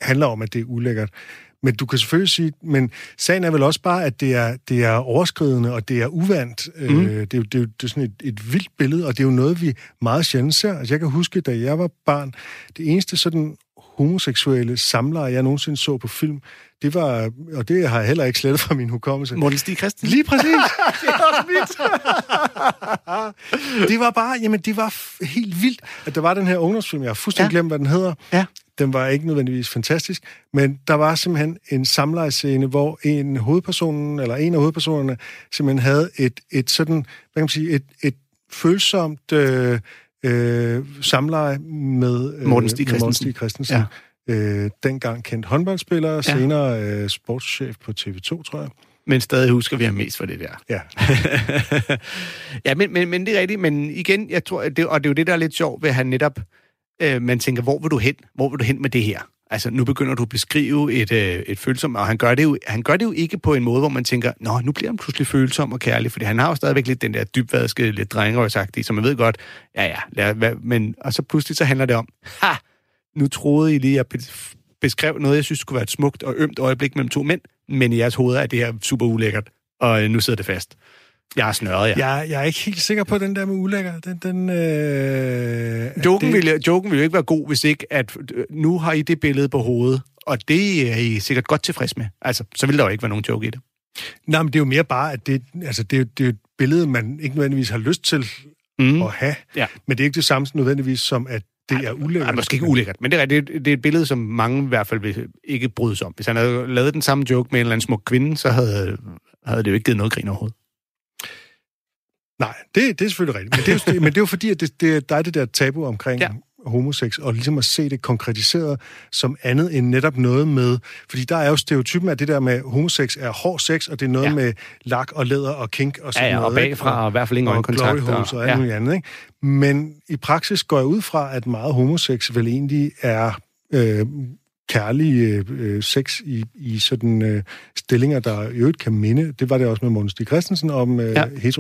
handler om, at det er ulækkert. Men du kan selvfølgelig sige, men sagen er vel også bare, at det er, det er overskridende, og det er uvandt. Mm. Øh, det, er det, er det er sådan et, et vildt billede, og det er jo noget, vi meget sjældent ser. Altså, jeg kan huske, da jeg var barn, det eneste sådan homoseksuelle samlere, jeg nogensinde så på film, det var, og det har jeg heller ikke slettet fra min hukommelse. Morten Stig Christen. Lige præcis. det er også mit. det var bare, jamen det var f- helt vildt, at der var den her ungdomsfilm, jeg har fuldstændig ja. glemt, hvad den hedder. Ja. Den var ikke nødvendigvis fantastisk, men der var simpelthen en samlejescene, hvor en hovedpersonen, eller en af hovedpersonerne, simpelthen havde et, et sådan, hvad kan man sige, et, et følsomt øh, øh, samleje med øh, Morten Stig med Christensen. Stig Christensen. Ja. Øh, dengang kendt håndboldspiller, ja. senere øh, sportschef på TV2, tror jeg. Men stadig husker vi ham mest for det der. Ja. ja, men, men, men det er rigtigt. Men igen, jeg tror, det, og det er jo det, der er lidt sjovt ved, at han netop, øh, man tænker, hvor vil du hen? Hvor vil du hen med det her? Altså, nu begynder du at beskrive et, øh, et følsomt, og han gør, det jo, han gør det jo ikke på en måde, hvor man tænker, nå, nu bliver han pludselig følsom og kærlig, fordi han har jo stadigvæk lidt den der dybvadske, lidt drengerøjsagtige, som man ved godt, ja, ja, lad, hvad, men, og så pludselig så handler det om, ha, nu troede I lige, at jeg beskrev noget, jeg synes skulle være et smukt og ømt øjeblik mellem to mænd, men i jeres hoveder er det her super ulækkert, og øh, nu sidder det fast. Jeg har snørret, ja. Jeg, jeg er ikke helt sikker på den der med ulækker. Den, den, øh, Joken, det, ville, joken ville jo ikke være god, hvis ikke, at øh, nu har I det billede på hovedet, og det er I sikkert godt tilfreds med. Altså, så vil der jo ikke være nogen joke i det. Nej, men det er jo mere bare, at det, altså, det, er, jo- det er et billede, man ikke nødvendigvis har lyst til Mm. at have. Ja. Men det er ikke det samme nødvendigvis som, at det er ulækkert. Nej, måske ikke ulækkert, men det er, det, det er et billede, som mange i hvert fald vil ikke bryde sig om. Hvis han havde lavet den samme joke med en eller anden smuk kvinde, så havde, havde det jo ikke givet noget grin overhovedet. Nej, det, det er selvfølgelig rigtigt. Men det er jo, men det er jo fordi, at det, det, der er det der tabu omkring Ja. homosex, og ligesom at se det konkretiseret som andet end netop noget med... Fordi der er jo stereotypen af det der med, homosex er hård sex, og det er noget Ja. med lak og læder og kink og sådan Ja, ja, og noget. ikke? bagfra, og i hvert fald ingen og glory holes og- og alt ja. muligt andet. Ikke? Men i praksis går jeg ud fra, at meget homosex vel egentlig er... Øh, kærlig øh, sex i, i sådan øh, stillinger, der i øvrigt kan minde. Det var det også med Morten Stig Christensen om øh, Ja. ja.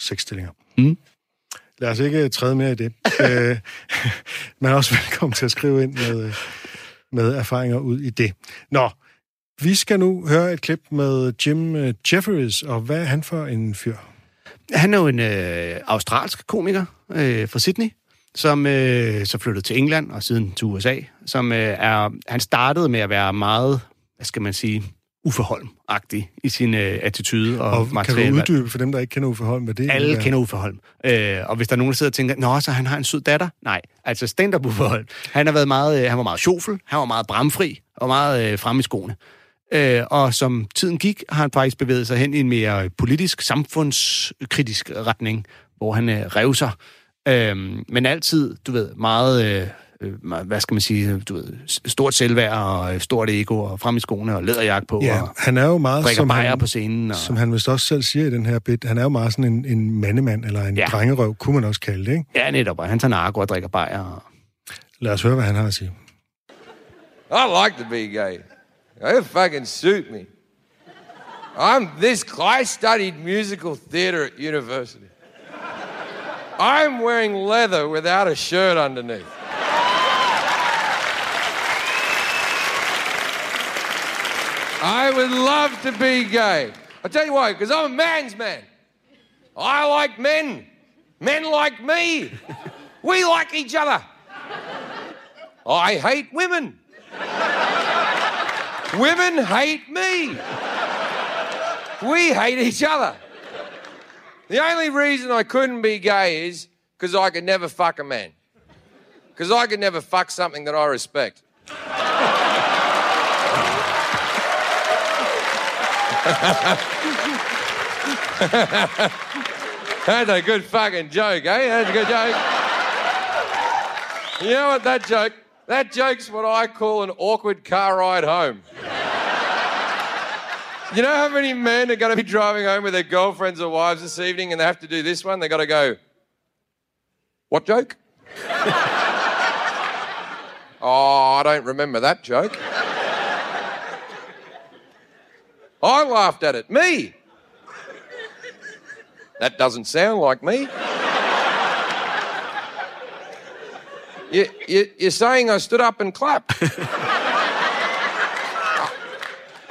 Heteroseksuelle sexstillinger. Mm. Lad os ikke træde mere i det. øh, man er også velkommen til at skrive ind med, øh, med erfaringer ud i det. Nå, vi skal nu høre et klip med Jim øh, Jefferies, og hvad er han for en fyr? Han er jo en øh, australsk komiker øh, fra Sydney, som øh, så flyttede til England og siden til USA, som øh, er, han startede med at være meget, hvad skal man sige, uforholm-agtig i sin øh, attitude og, Og kan du materiale. uddybe for dem, der ikke kender Uffe Holm, hvad det Alle er? kender Uffe Holm. Øh, og hvis der er nogen, der sidder og tænker, Nå, så han har en sød datter? Nej, altså stand-up Uffe Holm. Han, har været meget, øh, han var meget sjofel, han var meget bramfri og meget øh, frem i skoene. Øh, og som tiden gik, har han faktisk bevæget sig hen i en mere politisk, samfundskritisk retning, hvor han øh, rev sig. Øh, men altid, du ved, meget... Øh, meget- hvad skal man sige, du ved, stort selvværd og øh, stort ego og frem i skoene og læderjakke på Ja, og han er jo meget, som han, på scenen. Og, som han vist også selv siger i den her bit, han er jo meget sådan en, en mandemand, eller en Ja. drengerøv, kunne man også kalde det, ikke? Ja, netop. Og han tager narko og drikker bajer. Og... Lad os høre, hvad han har at sige. I like to be gay. It fucking suit me. I'm this. I studied musical theater at university. I'm wearing leather without a shirt underneath. I would love to be gay. I'll tell you why, because I'm a man's man. I like men. Men like me. We like each other. I hate women. Women hate me. We hate each other. The only reason I couldn't be gay is because I could never fuck a man. Because I could never fuck something that I respect. That's a good fucking joke, eh? That's a good joke. You know what, that joke? That joke's what I call an awkward car ride home. You know how many men are going to be driving home with their girlfriends or wives this evening and they have to do this one? They got to go, What joke? oh, I don't remember that joke. I laughed at it. Me. That doesn't sound like me. You, you, you're saying I stood up and clapped.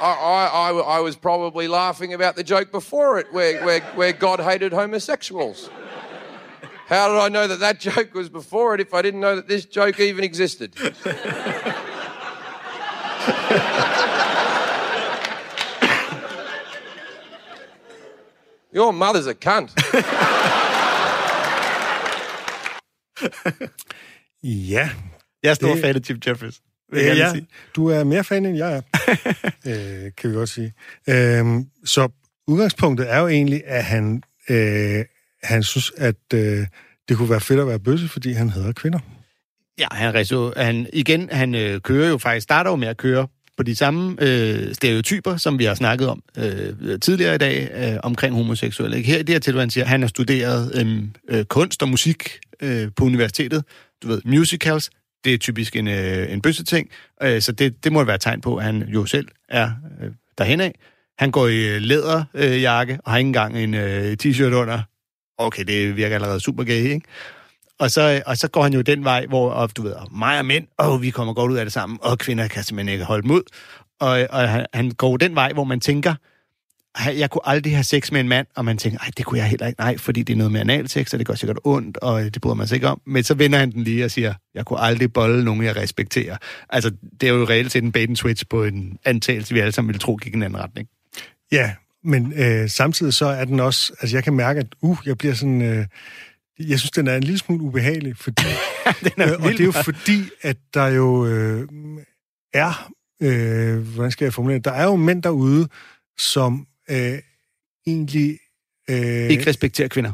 I, I, I, I was probably laughing about the joke before it, where, where, where God hated homosexuals. How did I know that that joke was before it if I didn't know that this joke even existed? Your mother's a cunt. Ja, Jeg er stor Det- fan af Jim Jeffries. vil jeg Ja, gerne ja. sige. Du er mere fan, end jeg er, øh, kan vi godt sige. Øhm, så udgangspunktet er jo egentlig, at han, øh, han synes, at øh, det kunne være fedt at være bøsse, fordi han hader kvinder. Ja, han, reso, han igen, han øh, kører jo faktisk, starter jo med at køre på de samme øh, stereotyper, som vi har snakket om øh, tidligere i dag, øh, omkring homoseksuelle. Ikke? Her i det her tilfælde, han siger, at han har studeret øh, øh, kunst og musik øh, på universitetet. Du ved, musicals, det er typisk en, øh, en bøsseting, øh, så det, det må være et tegn på, at han jo selv er øh, derhen af. Han går i øh, læderjakke øh, jakke, og har ikke engang en øh, t-shirt under. Okay, det virker allerede super gay, ikke? Og så, og så går han jo den vej, hvor og, du ved, mig og mænd, og vi kommer godt ud af det sammen, og kvinder kan simpelthen ikke holde dem ud. Og, og han, han går den vej, hvor man tænker, jeg kunne aldrig have sex med en mand, og man tænker, nej, det kunne jeg heller ikke, nej, fordi det er noget med analsex, og det gør sikkert ondt, og det bryder man sig ikke om. Men så vender han den lige og siger, jeg kunne aldrig bolle nogen, jeg respekterer. Altså, det er jo reelt set en bait and switch på en antagelse, vi alle sammen ville tro gik i en anden retning. Ja, men øh, samtidig så er den også... Altså, jeg kan mærke, at uh, jeg bliver sådan... Øh, jeg synes, den er en lille smule ubehagelig, fordi... den er øh, og det er jo fordi, at der jo øh, er... Øh, hvordan skal jeg formulere det? Der er jo mænd derude, som øh, egentlig... Øh, Ikke respekterer kvinder.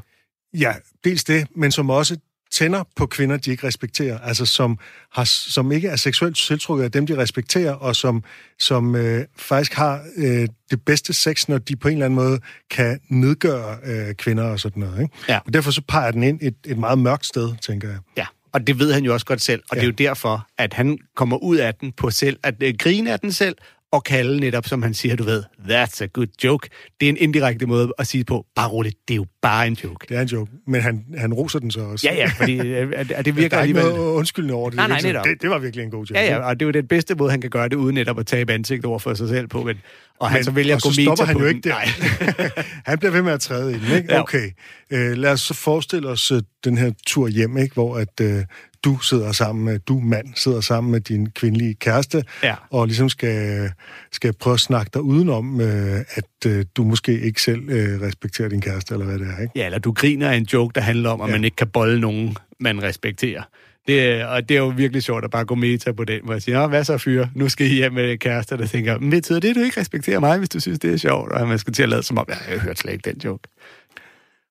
Ja, dels det, men som også tænder på kvinder, de ikke respekterer. Altså som, har, som ikke er seksuelt tiltrukket af dem, de respekterer, og som, som øh, faktisk har øh, det bedste sex, når de på en eller anden måde kan nedgøre øh, kvinder og sådan noget. Ikke? Ja. Og derfor så peger den ind et, et meget mørkt sted, tænker jeg. Ja, og det ved han jo også godt selv, og ja. det er jo derfor, at han kommer ud af den på selv, at øh, grine af den selv, og kalde netop, som han siger, du ved, that's a good joke. Det er en indirekte måde at sige på, bare roligt, det er jo bare en joke. Det er en joke, men han, han roser den så også. Ja, ja, fordi øh, at, at det Der virker er ikke alligevel... noget undskyldende over det. Nej, Det nej, netop. det, det var virkelig en god joke. Ja, ja, og det er jo den bedste måde, han kan gøre det, uden netop at tabe ansigt over for sig selv på. Men, og han Men- så vælger at gå så stopper han jo ikke der. Han bliver ved med at træde i den, ikke? Ja. Okay. Øh, lad os så forestille os øh, den her tur hjem, ikke? Hvor at øh, du sidder sammen med, du mand sidder sammen med din kvindelige kæreste, Ja. og ligesom skal, skal prøve at snakke dig udenom, øh, at øh, du måske ikke selv øh, respekterer din kæreste, eller hvad det er, ikke? Ja, eller du griner af en joke, der handler om, at Ja. man ikke kan bolle nogen, man respekterer. Det, og det er jo virkelig sjovt at bare gå meta på den, hvor jeg siger, "Nå, hvad så fyre, nu skal I hjem med kærester, der tænker, men betyder det, at du ikke respekterer mig, hvis du synes, det er sjovt? Og man skal til at lade som om, "Ja, jeg har hørt slet ikke den joke.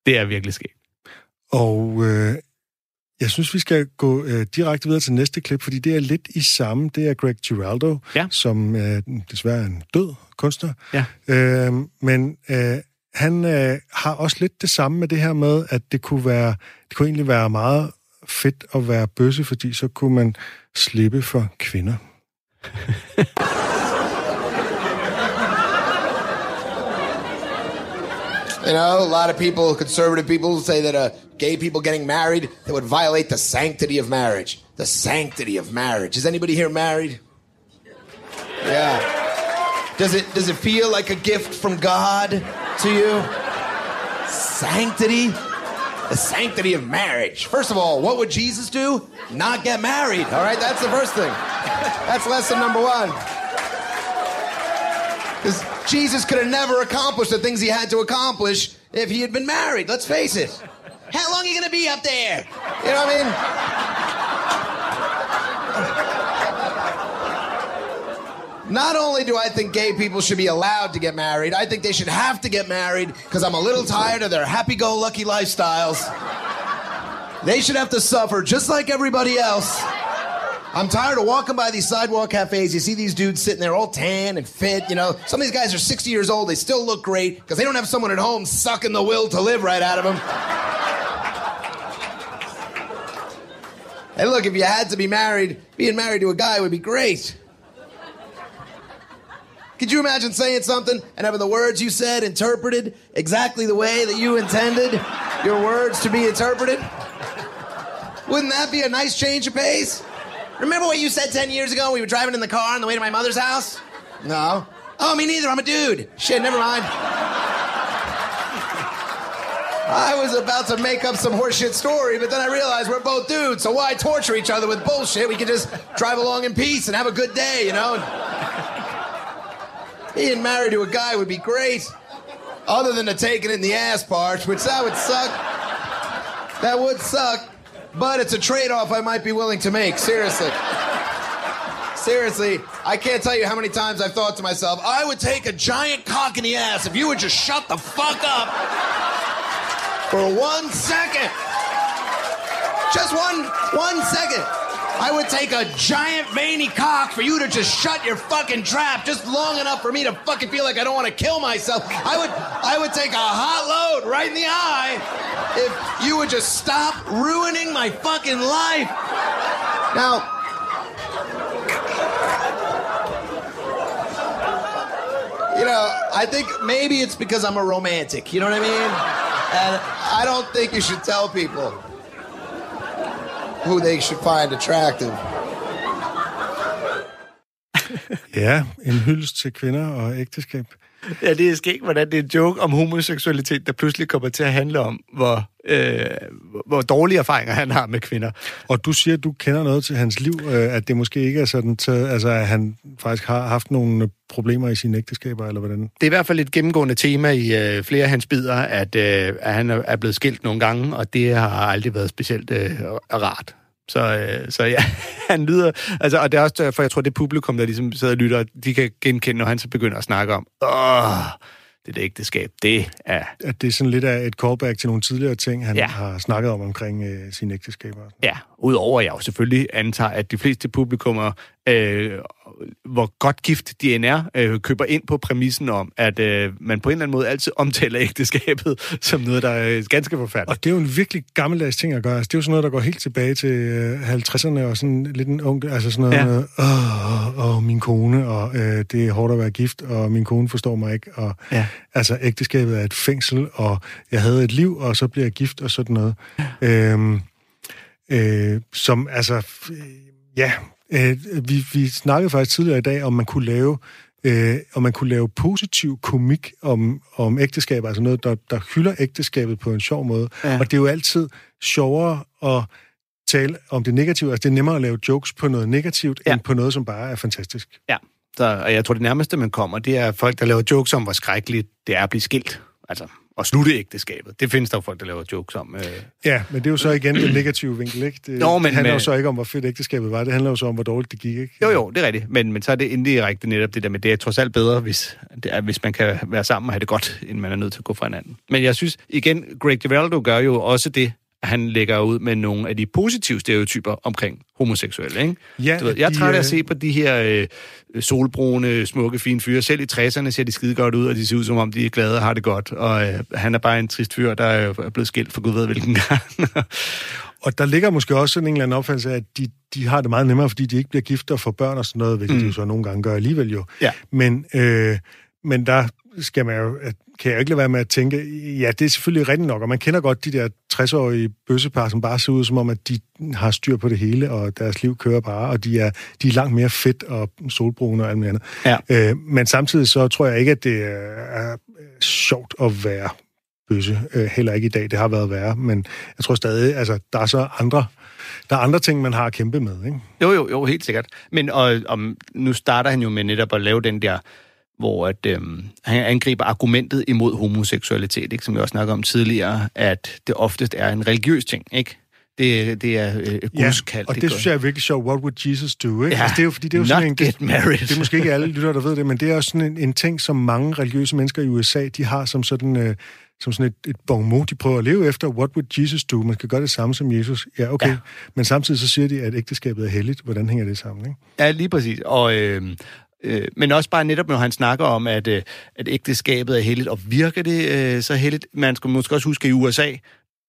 Det er virkelig sket. Og øh, jeg synes, vi skal gå øh, direkte videre til næste klip, fordi det er lidt i samme. Det er Greg Giraldo, Ja. som øh, desværre er en død kunstner. Ja. Øh, men øh, han øh, har også lidt det samme med det her med, at det kunne være, det kunne egentlig være meget fedt at være bøsse, fordi så kunne man slippe for kvinder. You know, a lot of people, conservative people, say that uh, gay people getting married, that would violate the sanctity of marriage. The sanctity of marriage. Is anybody here married? Yeah. Does it does it feel like a gift from God to you? Sanctity? The sanctity of marriage. First of all, what would Jesus do? Not get married. All right, that's the first thing. That's lesson number one. Because Jesus could have never accomplished the things he had to accomplish if he had been married. Let's face it. How long are you going to be up there? You know what I mean? Not only do I think gay people should be allowed to get married, I think they should have to get married because I'm a little tired of their happy go lucky lifestyles. They should have to suffer just like everybody else. I'm tired of walking by these sidewalk cafes. You see these dudes sitting there all tan and fit. You know, some of these guys are 60 years old. They still look great because they don't have someone at home sucking the will to live right out of them. hey, look, if you had to be married, being married to a guy would be great. Could you imagine saying something and having the words you said interpreted exactly the way that you intended your words to be interpreted? Wouldn't that be a nice change of pace? Remember what you said 10 years ago we were driving in the car on the way to my mother's house? No. Oh, me neither. I'm a dude. Shit, never mind. I was about to make up some horseshit story, but then I realized we're both dudes, so why torture each other with bullshit? We can just drive along in peace and have a good day, you know? Being married to a guy would be great, other than the taking in the ass part, which that would suck. That would suck, but it's a trade off I might be willing to make, seriously. Seriously, I can't tell you how many times I've thought to myself, I would take a giant cock in the ass if you would just shut the fuck up for one second. Just one one second. I would take a giant veiny cock for you to just shut your fucking trap just long enough for me to fucking feel like I don't want to kill myself. I would I would take a hot load right in the eye if you would just stop ruining my fucking life. Now, you know, I think maybe it's because I'm a romantic. You know what I mean? And I don't think you should tell people who they should find attractive. Ja, en hyldest til kvinder og ægteskab. Ja, det er skægt, hvordan det er en joke om homoseksualitet, der pludselig kommer til at handle om, hvor, øh, hvor dårlige erfaringer han har med kvinder. Og du siger, at du kender noget til hans liv, øh, at det måske ikke er sådan, taget, altså at han faktisk har haft nogle problemer i sine ægteskaber, eller hvordan? Det er i hvert fald et gennemgående tema i øh, flere af hans bidder, at, øh, at han er blevet skilt nogle gange, og det har aldrig været specielt øh, rart. Så, øh, så ja, han lyder... Altså, og det er også derfor, jeg tror, det publikum, der ligesom sidder og lytter, de kan genkende, når han så begynder at snakke om, åh, det der ægteskab, det er... At det er sådan lidt af et callback til nogle tidligere ting, han ja. har snakket om omkring øh, sine ægteskaber. Ja, udover at jeg jo selvfølgelig antager, at de fleste publikummer, øh, hvor godt gift de end er, øh, køber ind på præmissen om, at øh, man på en eller anden måde altid omtaler ægteskabet som noget, der er ganske forfærdeligt. Og det er jo en virkelig gammeldags ting at gøre. Altså, det er jo sådan noget, der går helt tilbage til øh, 50'erne, og sådan lidt en ung, altså sådan noget Ja. med, åh, åh, min kone, og øh, det er hårdt at være gift, og min kone forstår mig ikke, og Ja. altså ægteskabet er et fængsel, og jeg havde et liv, og så bliver jeg gift, og sådan noget. Øhm, øh, som, altså, øh, ja, øh, vi, vi snakkede faktisk tidligere i dag, om man kunne lave øh, om man kunne lave positiv komik om, om ægteskab, altså noget, der, der hylder ægteskabet på en sjov måde. Ja. Og det er jo altid sjovere at tale om det negative. Altså, det er nemmere at lave jokes på noget negativt, ja. end på noget, som bare er fantastisk. Ja, så, og jeg tror, det nærmeste, man kommer, det er folk, der laver jokes om, hvor skrækkeligt det er at blive skilt. Altså, at slutte ægteskabet. Det findes der jo folk, der laver jokes om. Øh. Ja, men det er jo så igen den negative vinkel, ikke? Det, Nå, men det handler jo så ikke om, hvor fedt ægteskabet var. Det handler jo så om, hvor dårligt det gik, ikke? Jo, jo, det er rigtigt. Men, men så er det indirekte netop det der med, det er trods alt bedre, hvis, det er, hvis man kan være sammen og have det godt, end man er nødt til at gå fra hinanden. Men jeg synes, igen, Greg Giraldo gør jo også det, han lægger ud med nogle af de positive stereotyper omkring homoseksuelle, ikke? Ja, du ved, jeg er de, træt af at øh, se på de her øh, solbrune, smukke, fine fyre. Selv i 60'erne ser de skide godt ud, og de ser ud som om, de er glade og har det godt. Og øh, han er bare en trist fyr, der er blevet skilt for gud ved hvilken gang. Og der ligger måske også sådan en eller anden opfattelse af, at de, de har det meget nemmere, fordi de ikke bliver gift og får børn og sådan noget, hvilket mm. de jo så nogle gange gør alligevel jo. Ja. Men, øh, men der skal man jo, at- kan jeg ikke lade være med at tænke, ja, det er selvfølgelig rigtigt nok, og man kender godt de der 60-årige bøssepar, som bare ser ud som om, at de har styr på det hele, og deres liv kører bare, og de er, de er langt mere fedt og solbrune og alt muligt andet. Ja. Øh, men samtidig så tror jeg ikke, at det er, er sjovt at være bøsse. Øh, heller ikke i dag, det har været værre, men jeg tror stadig, altså, der er så andre, der er andre ting, man har at kæmpe med, ikke? Jo, jo, jo, helt sikkert. Men og, om, nu starter han jo med netop at lave den der, hvor at, øhm, han angriber argumentet imod homoseksualitet, ikke? som jeg også snakkede om tidligere, at det oftest er en religiøs ting, ikke? Det, det er øh, Guds kald. og det, det synes jeg er virkelig sjovt. What would Jesus do? Ikke? Ja, altså, det er jo, fordi det er jo sådan en, get married. Det er måske ikke alle lytter, der ved det, men det er også sådan en, en ting, som mange religiøse mennesker i USA, de har som sådan, øh, som sådan et, et bon mot, de prøver at leve efter. What would Jesus do? Man skal gøre det samme som Jesus. Ja, okay. Ja. Ja. Men samtidig så siger de, at ægteskabet er helligt. Hvordan hænger det sammen? Ikke? Ja, lige præcis. Og, øh, øh, men også bare netop, når han snakker om, at, øh, at ægteskabet er heldigt, og virker det øh, så heldigt? Man skal måske også huske, at i USA,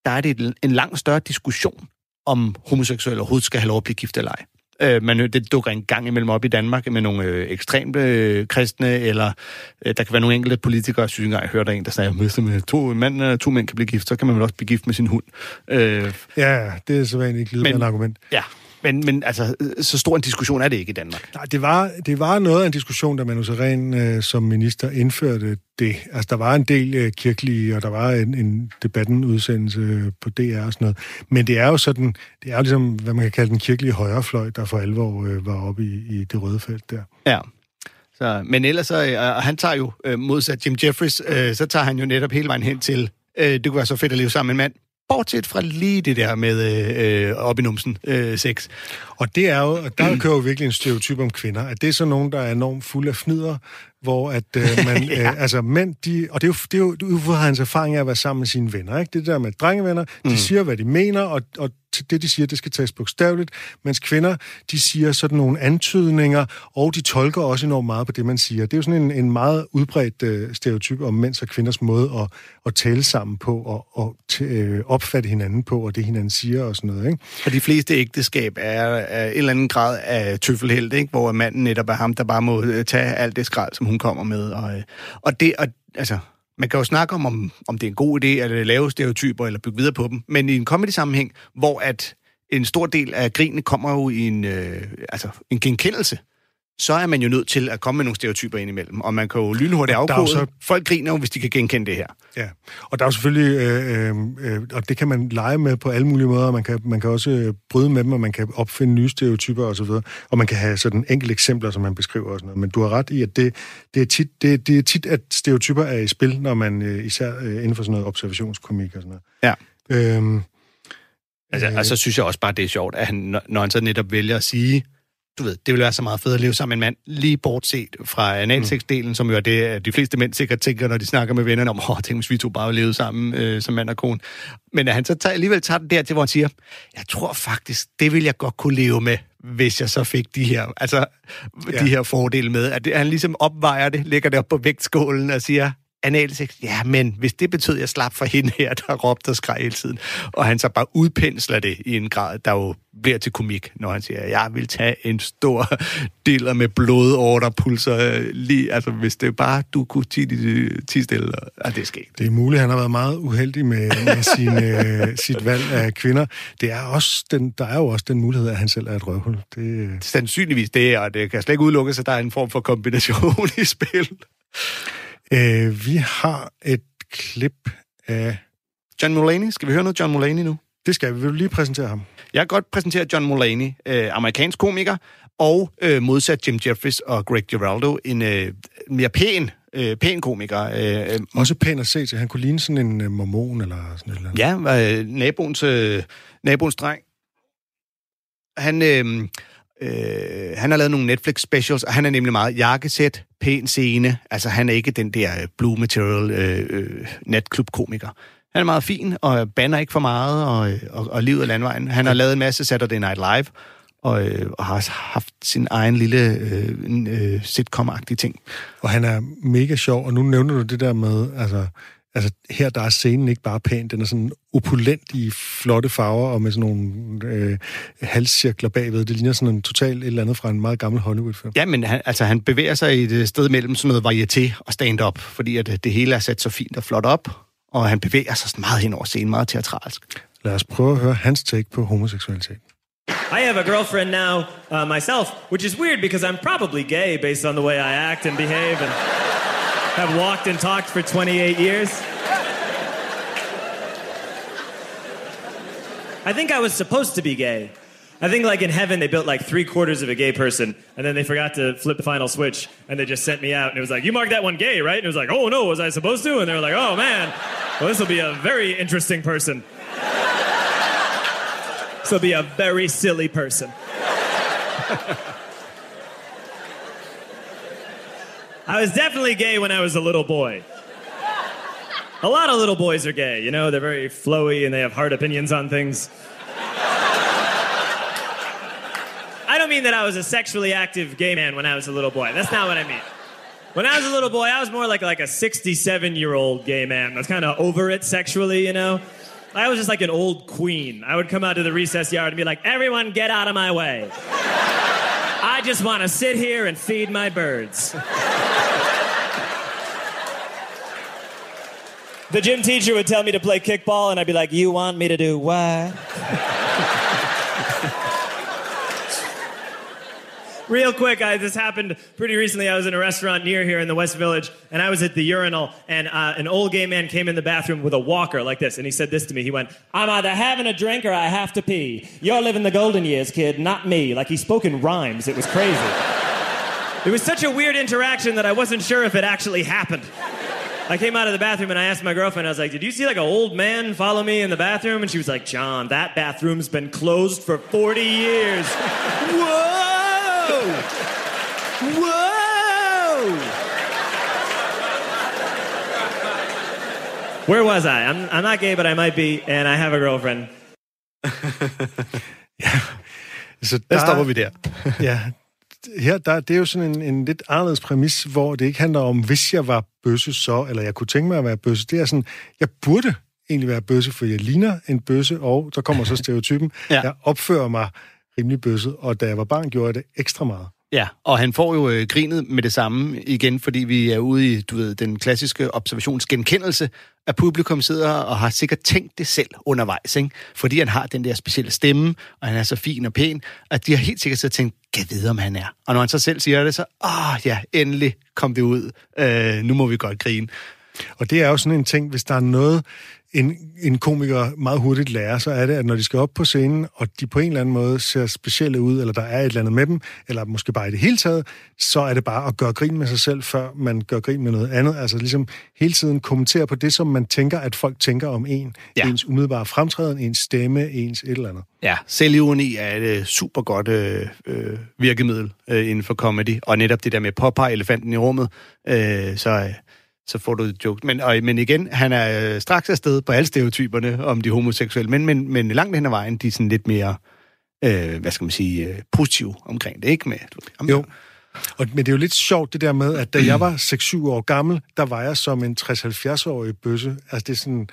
der er det en- langt større diskussion om homoseksuelle overhovedet skal have lov at blive gift eller ej. Øh, man, det dukker en gang imellem op i Danmark med nogle øh, ekstremt øh, kristne, eller øh, der kan være nogle enkelte politikere, jeg synes engang, jeg hørte en, der sagde, hvis med to, en mand, og to mænd kan blive gift, så kan man vel også blive gift med sin hund. Øh, Ja, det er så vanligt et argument. ja, Men, men altså, så stor en diskussion er det ikke i Danmark. Nej, det var, det var noget af en diskussion, da Manu Seren øh, som minister indførte det. Altså, der var en del øh, kirkelige, og der var en, en debatten udsendelse på DR og sådan noget. Men det er jo sådan, det er jo ligesom, hvad man kan kalde den kirkelige højrefløj, der for alvor øh, var oppe i, i det røde felt der. Ja. Så, men ellers, så, øh, og han tager jo øh, modsat Jim Jeffries, øh, så tager han jo netop hele vejen hen til, øh, det kunne være så fedt at leve sammen med en mand, bortset fra lige det der med øh, øh, op i numsen øh, sex. Og det er jo, og der kører jo virkelig en stereotyp om kvinder, at det er så nogen, der er enormt fuld af fnider, hvor at øh, man, ja. øh, altså mænd, de, og det er jo, det er jo ud fra hans erfaring af at være sammen med sine venner, ikke? Det der med drengevenner, de mm. siger, hvad de mener, og, og det, de siger, det skal tages bogstaveligt, mens kvinder, de siger sådan nogle antydninger, og de tolker også enormt meget på det, man siger. Det er jo sådan en, en meget udbredt øh, stereotyp om mænds og kvinders måde at, at tale sammen på, og, og t- øh, opfatte hinanden på, og det hinanden siger og sådan noget, ikke? Og de fleste ægteskab er, er en eller anden grad af tøffelheld, ikke? hvor manden netop er ham, der bare må øh, tage alt det skrald, som hun kommer med. Og, øh, og det, og, altså, man kan jo snakke om, om, om det er en god idé at øh, lave stereotyper eller bygge videre på dem, men i en comedy-sammenhæng, hvor at en stor del af grinene kommer jo i en, øh, altså, en genkendelse så er man jo nødt til at komme med nogle stereotyper ind imellem. Og man kan jo lynhurtigt afkode. Så... Folk griner jo, hvis de kan genkende det her. Ja, og der er jo selvfølgelig, øh, øh, og det kan man lege med på alle mulige måder. Man kan, man kan også øh, bryde med dem, og man kan opfinde nye stereotyper osv. Og, og man kan have sådan enkelte eksempler, som man beskriver og sådan noget. Men du har ret i, at det, det, er, tit, det, det er tit, at stereotyper er i spil, når man øh, især øh, inden for sådan noget observationskomik og sådan noget. Ja. Øhm, altså, øh, altså synes jeg også bare, det er sjovt, at han, når han så netop vælger at sige du ved, det ville være så meget fedt at leve sammen med en mand, lige bortset fra analsex-delen, som jo er det, de fleste mænd sikkert tænker, når de snakker med vennerne om, åh, tænk hvis vi to bare levede sammen øh, som mand og kone. Men at han så tager, alligevel tager det der til, hvor han siger, jeg tror faktisk, det vil jeg godt kunne leve med, hvis jeg så fik de her, altså, ja. de her fordele med. At han ligesom opvejer det, lægger det op på vægtskålen og siger, analsex, ja, men hvis det betød, at jeg slap for hende her, der råbte og skreg hele tiden, og han så bare udpensler det i en grad, der jo bliver til komik, når han siger, jeg vil tage en stor del med blodorderpulser lige, altså hvis det bare, du kunne tige dit tige stille, ja, det sker Det er muligt, han har været meget uheldig med, med sin, øh, sit valg af kvinder. Det er også den, der er jo også den mulighed, at han selv er et røvhul. Det... Sandsynligvis det, og det kan slet ikke udelukkes, at der er en form for kombination i spil. Øh, vi har et klip af... John Mulaney. Skal vi høre noget John Mulaney nu? Det skal vi. Vil du lige præsentere ham? Jeg kan godt præsentere John Mulaney, øh, amerikansk komiker, og øh, modsat Jim Jeffries og Greg Giraldo, en øh, mere pæn, øh, pæn komiker. Øh, øh Også pæn at se til. Han kunne ligne sådan en øh, mormon eller sådan noget. Ja, øh, naboens, øh, naboens dreng. Han... Øh, Øh, han har lavet nogle Netflix specials, og han er nemlig meget jakkesæt, pæn scene. Altså, han er ikke den der øh, blue material øh, øh, natklub-komiker. Han er meget fin, og banner ikke for meget, og, øh, og, og livet af landvejen. Han har lavet en masse Saturday Night Live, og, øh, og har haft sin egen lille øh, øh, sitcom-agtige ting. Og han er mega sjov, og nu nævner du det der med, altså, altså her der er scenen ikke bare pæn, den er sådan opulent i flotte farver og med sådan nogle øh, halscirkler bagved. Det ligner sådan en total et eller andet fra en meget gammel Hollywood-film. Ja, men han, altså, han bevæger sig i et sted mellem sådan noget varieté og stand-up, fordi at det hele er sat så fint og flot op, og han bevæger sig sådan meget hen over scenen, meget teatralsk. Lad os prøve at høre hans take på homoseksualitet. I have a girlfriend now uh, myself, which is weird because I'm probably gay based on the way I act and behave and have walked and talked for 28 years. I think I was supposed to be gay. I think like in heaven they built like three quarters of a gay person, and then they forgot to flip the final switch, and they just sent me out, and it was like, "You marked that one gay, right?" And it was like, "Oh no, was I supposed to?" And they were like, "Oh man, well this will be a very interesting person. this will be a very silly person." I was definitely gay when I was a little boy. A lot of little boys are gay, you know, they're very flowy and they have hard opinions on things. I don't mean that I was a sexually active gay man when I was a little boy. That's not what I mean. When I was a little boy, I was more like like a 67 year old gay man. I was kind of over it sexually, you know. I was just like an old queen. I would come out to the recess yard and be like, "Everyone, get out of my way! I just want to sit here and feed my birds." The gym teacher would tell me to play kickball, and I'd be like, You want me to do what? Real quick, I, this happened pretty recently. I was in a restaurant near here in the West Village, and I was at the urinal, and uh, an old gay man came in the bathroom with a walker like this, and he said this to me. He went, I'm either having a drink or I have to pee. You're living the golden years, kid, not me. Like he spoke in rhymes. It was crazy. it was such a weird interaction that I wasn't sure if it actually happened. I came out of the bathroom and I asked my girlfriend, I was like, Did you see like an old man follow me in the bathroom? And she was like, John, that bathroom's been closed for 40 years. Whoa! Whoa! Where was I? I'm, I'm not gay, but I might be, and I have a girlfriend. Så Der stopper vi der. ja, her, der, det er jo sådan en, en lidt anderledes præmis, hvor det ikke handler om, hvis jeg var bøsse så, eller jeg kunne tænke mig at være bøsse. Det er sådan, jeg burde egentlig være bøsse, for jeg ligner en bøsse, og så kommer så stereotypen. Ja. Jeg opfører mig rimelig bøsset, og da jeg var barn, gjorde jeg det ekstra meget. Ja, og han får jo øh, grinet med det samme igen, fordi vi er ude i, du ved, den klassiske observationsgenkendelse, at publikum sidder og har sikkert tænkt det selv undervejs, ikke? Fordi han har den der specielle stemme, og han er så fin og pæn, at de har helt sikkert så tænkt, kan vide, om han er. Og når han så selv siger det, så, åh ja, endelig kom det ud. Øh, nu må vi godt grine. Og det er jo sådan en ting, hvis der er noget, en, en komiker meget hurtigt lærer, så er det, at når de skal op på scenen, og de på en eller anden måde ser specielle ud, eller der er et eller andet med dem, eller måske bare i det hele taget, så er det bare at gøre grin med sig selv, før man gør grin med noget andet. Altså ligesom hele tiden kommentere på det, som man tænker, at folk tænker om en. Ja. Ens umiddelbare fremtræden, ens stemme, ens et eller andet. Ja, selvironi er et øh, super godt øh, øh, virkemiddel øh, inden for comedy, og netop det der med at påpege elefanten i rummet, øh, så, øh, så får du et joke. Men, og, men igen, han er øh, straks afsted på alle stereotyperne om de homoseksuelle, men, men, men langt hen ad vejen, de er sådan lidt mere, øh, hvad skal man sige, øh, positive omkring det, ikke? Med, jamen, Jo. Og, men det er jo lidt sjovt det der med, at da jeg var 6-7 år gammel, der var jeg som en 60-70-årig bøsse. Altså det er sådan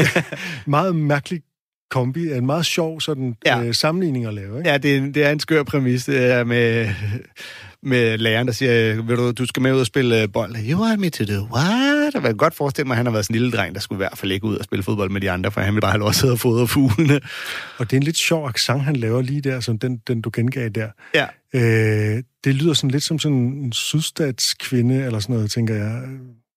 meget mærkelig kombi, en meget sjov sådan, ja. øh, sammenligning at lave. Ikke? Ja, det, er- det er en skør præmis det er med, med læreren, der siger, vil du, du skal med ud og spille øh, bold. You want me to do what? Og jeg kan godt forestille mig, at han har været sådan en lille dreng, der skulle i hvert fald ikke ud og spille fodbold med de andre, for han vil bare have lov at sidde og fodre fuglene. Og det er en lidt sjov accent, han laver lige der, som den, den du gengav der. Ja. Øh, det lyder sådan lidt som sådan en sydstatskvinde, eller sådan noget, tænker jeg.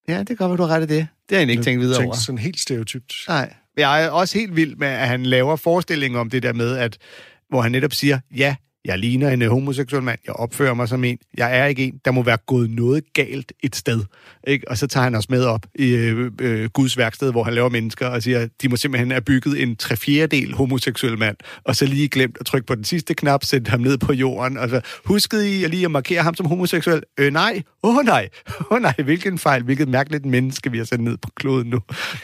Ja, det kan godt være, du har ret i det. Det har jeg egentlig ikke tænkt videre Tænkt over. sådan helt stereotypt. Nej. Jeg er også helt vild med, at han laver forestillinger om det der med, at hvor han netop siger, ja, jeg ligner en øh, homoseksuel mand, jeg opfører mig som en, jeg er ikke en, der må være gået noget galt et sted. Ikke? Og så tager han os med op i øh, øh, Guds værksted, hvor han laver mennesker, og siger, de må simpelthen have bygget en tre fjerdedel homoseksuel mand, og så lige glemt at trykke på den sidste knap, sætte ham ned på jorden, og så huskede I at lige at markere ham som homoseksuel? Øh, nej. Åh oh, nej. Åh oh, nej, hvilken fejl, hvilket mærkeligt menneske, vi har sendt ned på kloden nu.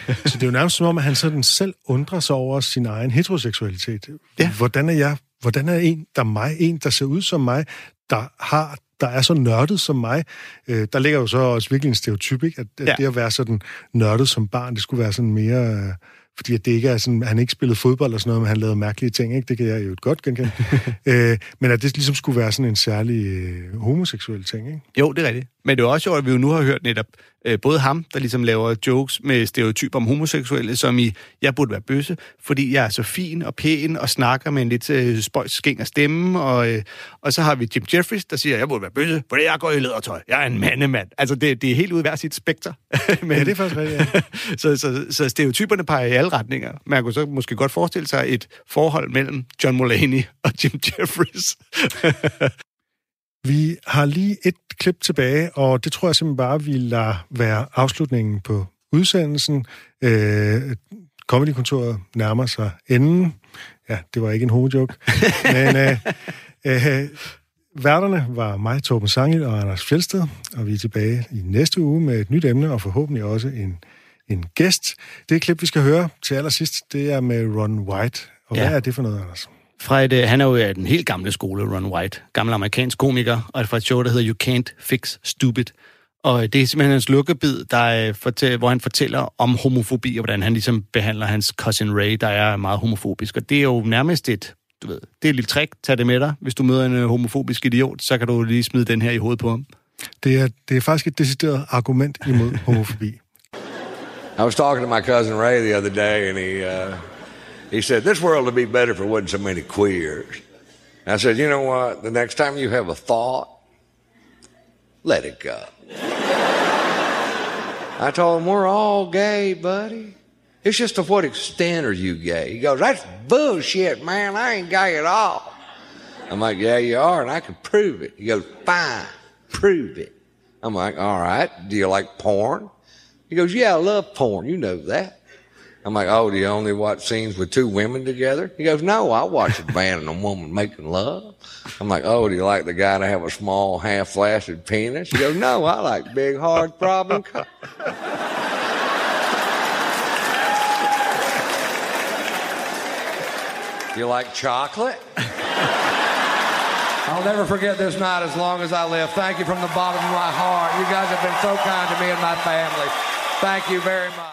Så det er jo nærmest som om, at han sådan selv undrer sig over sin egen heteroseksualitet. Ja. Hvordan er jeg? Hvordan er en, der er mig? En, der ser ud som mig, der har der er så nørdet som mig. Øh, der ligger jo så også virkelig en stereotyp, ikke? At, at Ja. det at være sådan nørdet som barn, det skulle være sådan mere... Øh, fordi at det ikke er sådan, han ikke spillede fodbold og sådan noget, men han lavede mærkelige ting, ikke? Det kan jeg jo godt genkende. øh, men at det ligesom skulle være sådan en særlig øh, homoseksuel ting, ikke? Jo, det er rigtigt. Men det er jo også sjovt, at vi jo nu har hørt netop øh, både ham, der ligesom laver jokes med stereotyper om homoseksuelle, som i, jeg burde være bøsse, fordi jeg er så fin og pæn og snakker med en lidt øh, spøjs skæng af stemme. Og, øh, og så har vi Jim Jeffries, der siger, jeg burde være bøsse, fordi jeg går i lædertøj. Jeg er en mandemand. Altså, det, det er helt ud hver sit spekter. Men, Ja, det er faktisk rigtigt, ja. så, så, så stereotyperne peger i alle retninger. Man kunne så måske godt forestille sig et forhold mellem John Mulaney og Jim Jeffries. Vi har lige et klip tilbage, og det tror jeg simpelthen bare, vi lader være afslutningen på udsendelsen. Øh, Comedykontoret nærmer sig enden. Ja, det var ikke en hovedjoke. Men øh, øh, værterne var mig, Torben Sangel og Anders Fjeldsted, og vi er tilbage i næste uge med et nyt emne, og forhåbentlig også en, en gæst. Det klip, vi skal høre til allersidst, det er med Ron White. Og Ja. hvad er det for noget, Anders? Fra et, øh, han er jo af den helt gamle skole, Ron White. Gammel amerikansk komiker, og fra et show, der hedder You Can't Fix Stupid. Og det er simpelthen hans lukkebid, der, øh, fortæ- hvor han fortæller om homofobi, og hvordan han ligesom behandler hans cousin Ray, der er meget homofobisk. Og det er jo nærmest et, du ved, det er et lille trick. Tag det med dig. Hvis du møder en øh, homofobisk idiot, så kan du lige smide den her i hovedet på ham. Det er, det er faktisk et decideret argument imod homofobi. I was talking to my cousin Ray the other day, and he uh, he said this world would be better if there wasn't so many queers. I said, you know what? The next time you have a thought, let it go. I told him, we're all gay, buddy. It's just to what extent are you gay? He goes, that's bullshit, man. I ain't gay at all. I'm like, yeah, you are, and I can prove it. He goes, fine, prove it. I'm like, all right. Do you like porn? He goes, yeah, I love porn. You know that. I'm like, oh, do you only watch scenes with two women together? He goes, no, I watch a man and a woman making love. I'm like, oh, do you like the guy to have a small, half-flaccid penis? He goes, no, I like big, hard, problem. Co-. you like chocolate? I'll never forget this night as long as I live. Thank you from the bottom of my heart. You guys have been so kind to me and my family. Thank you very much.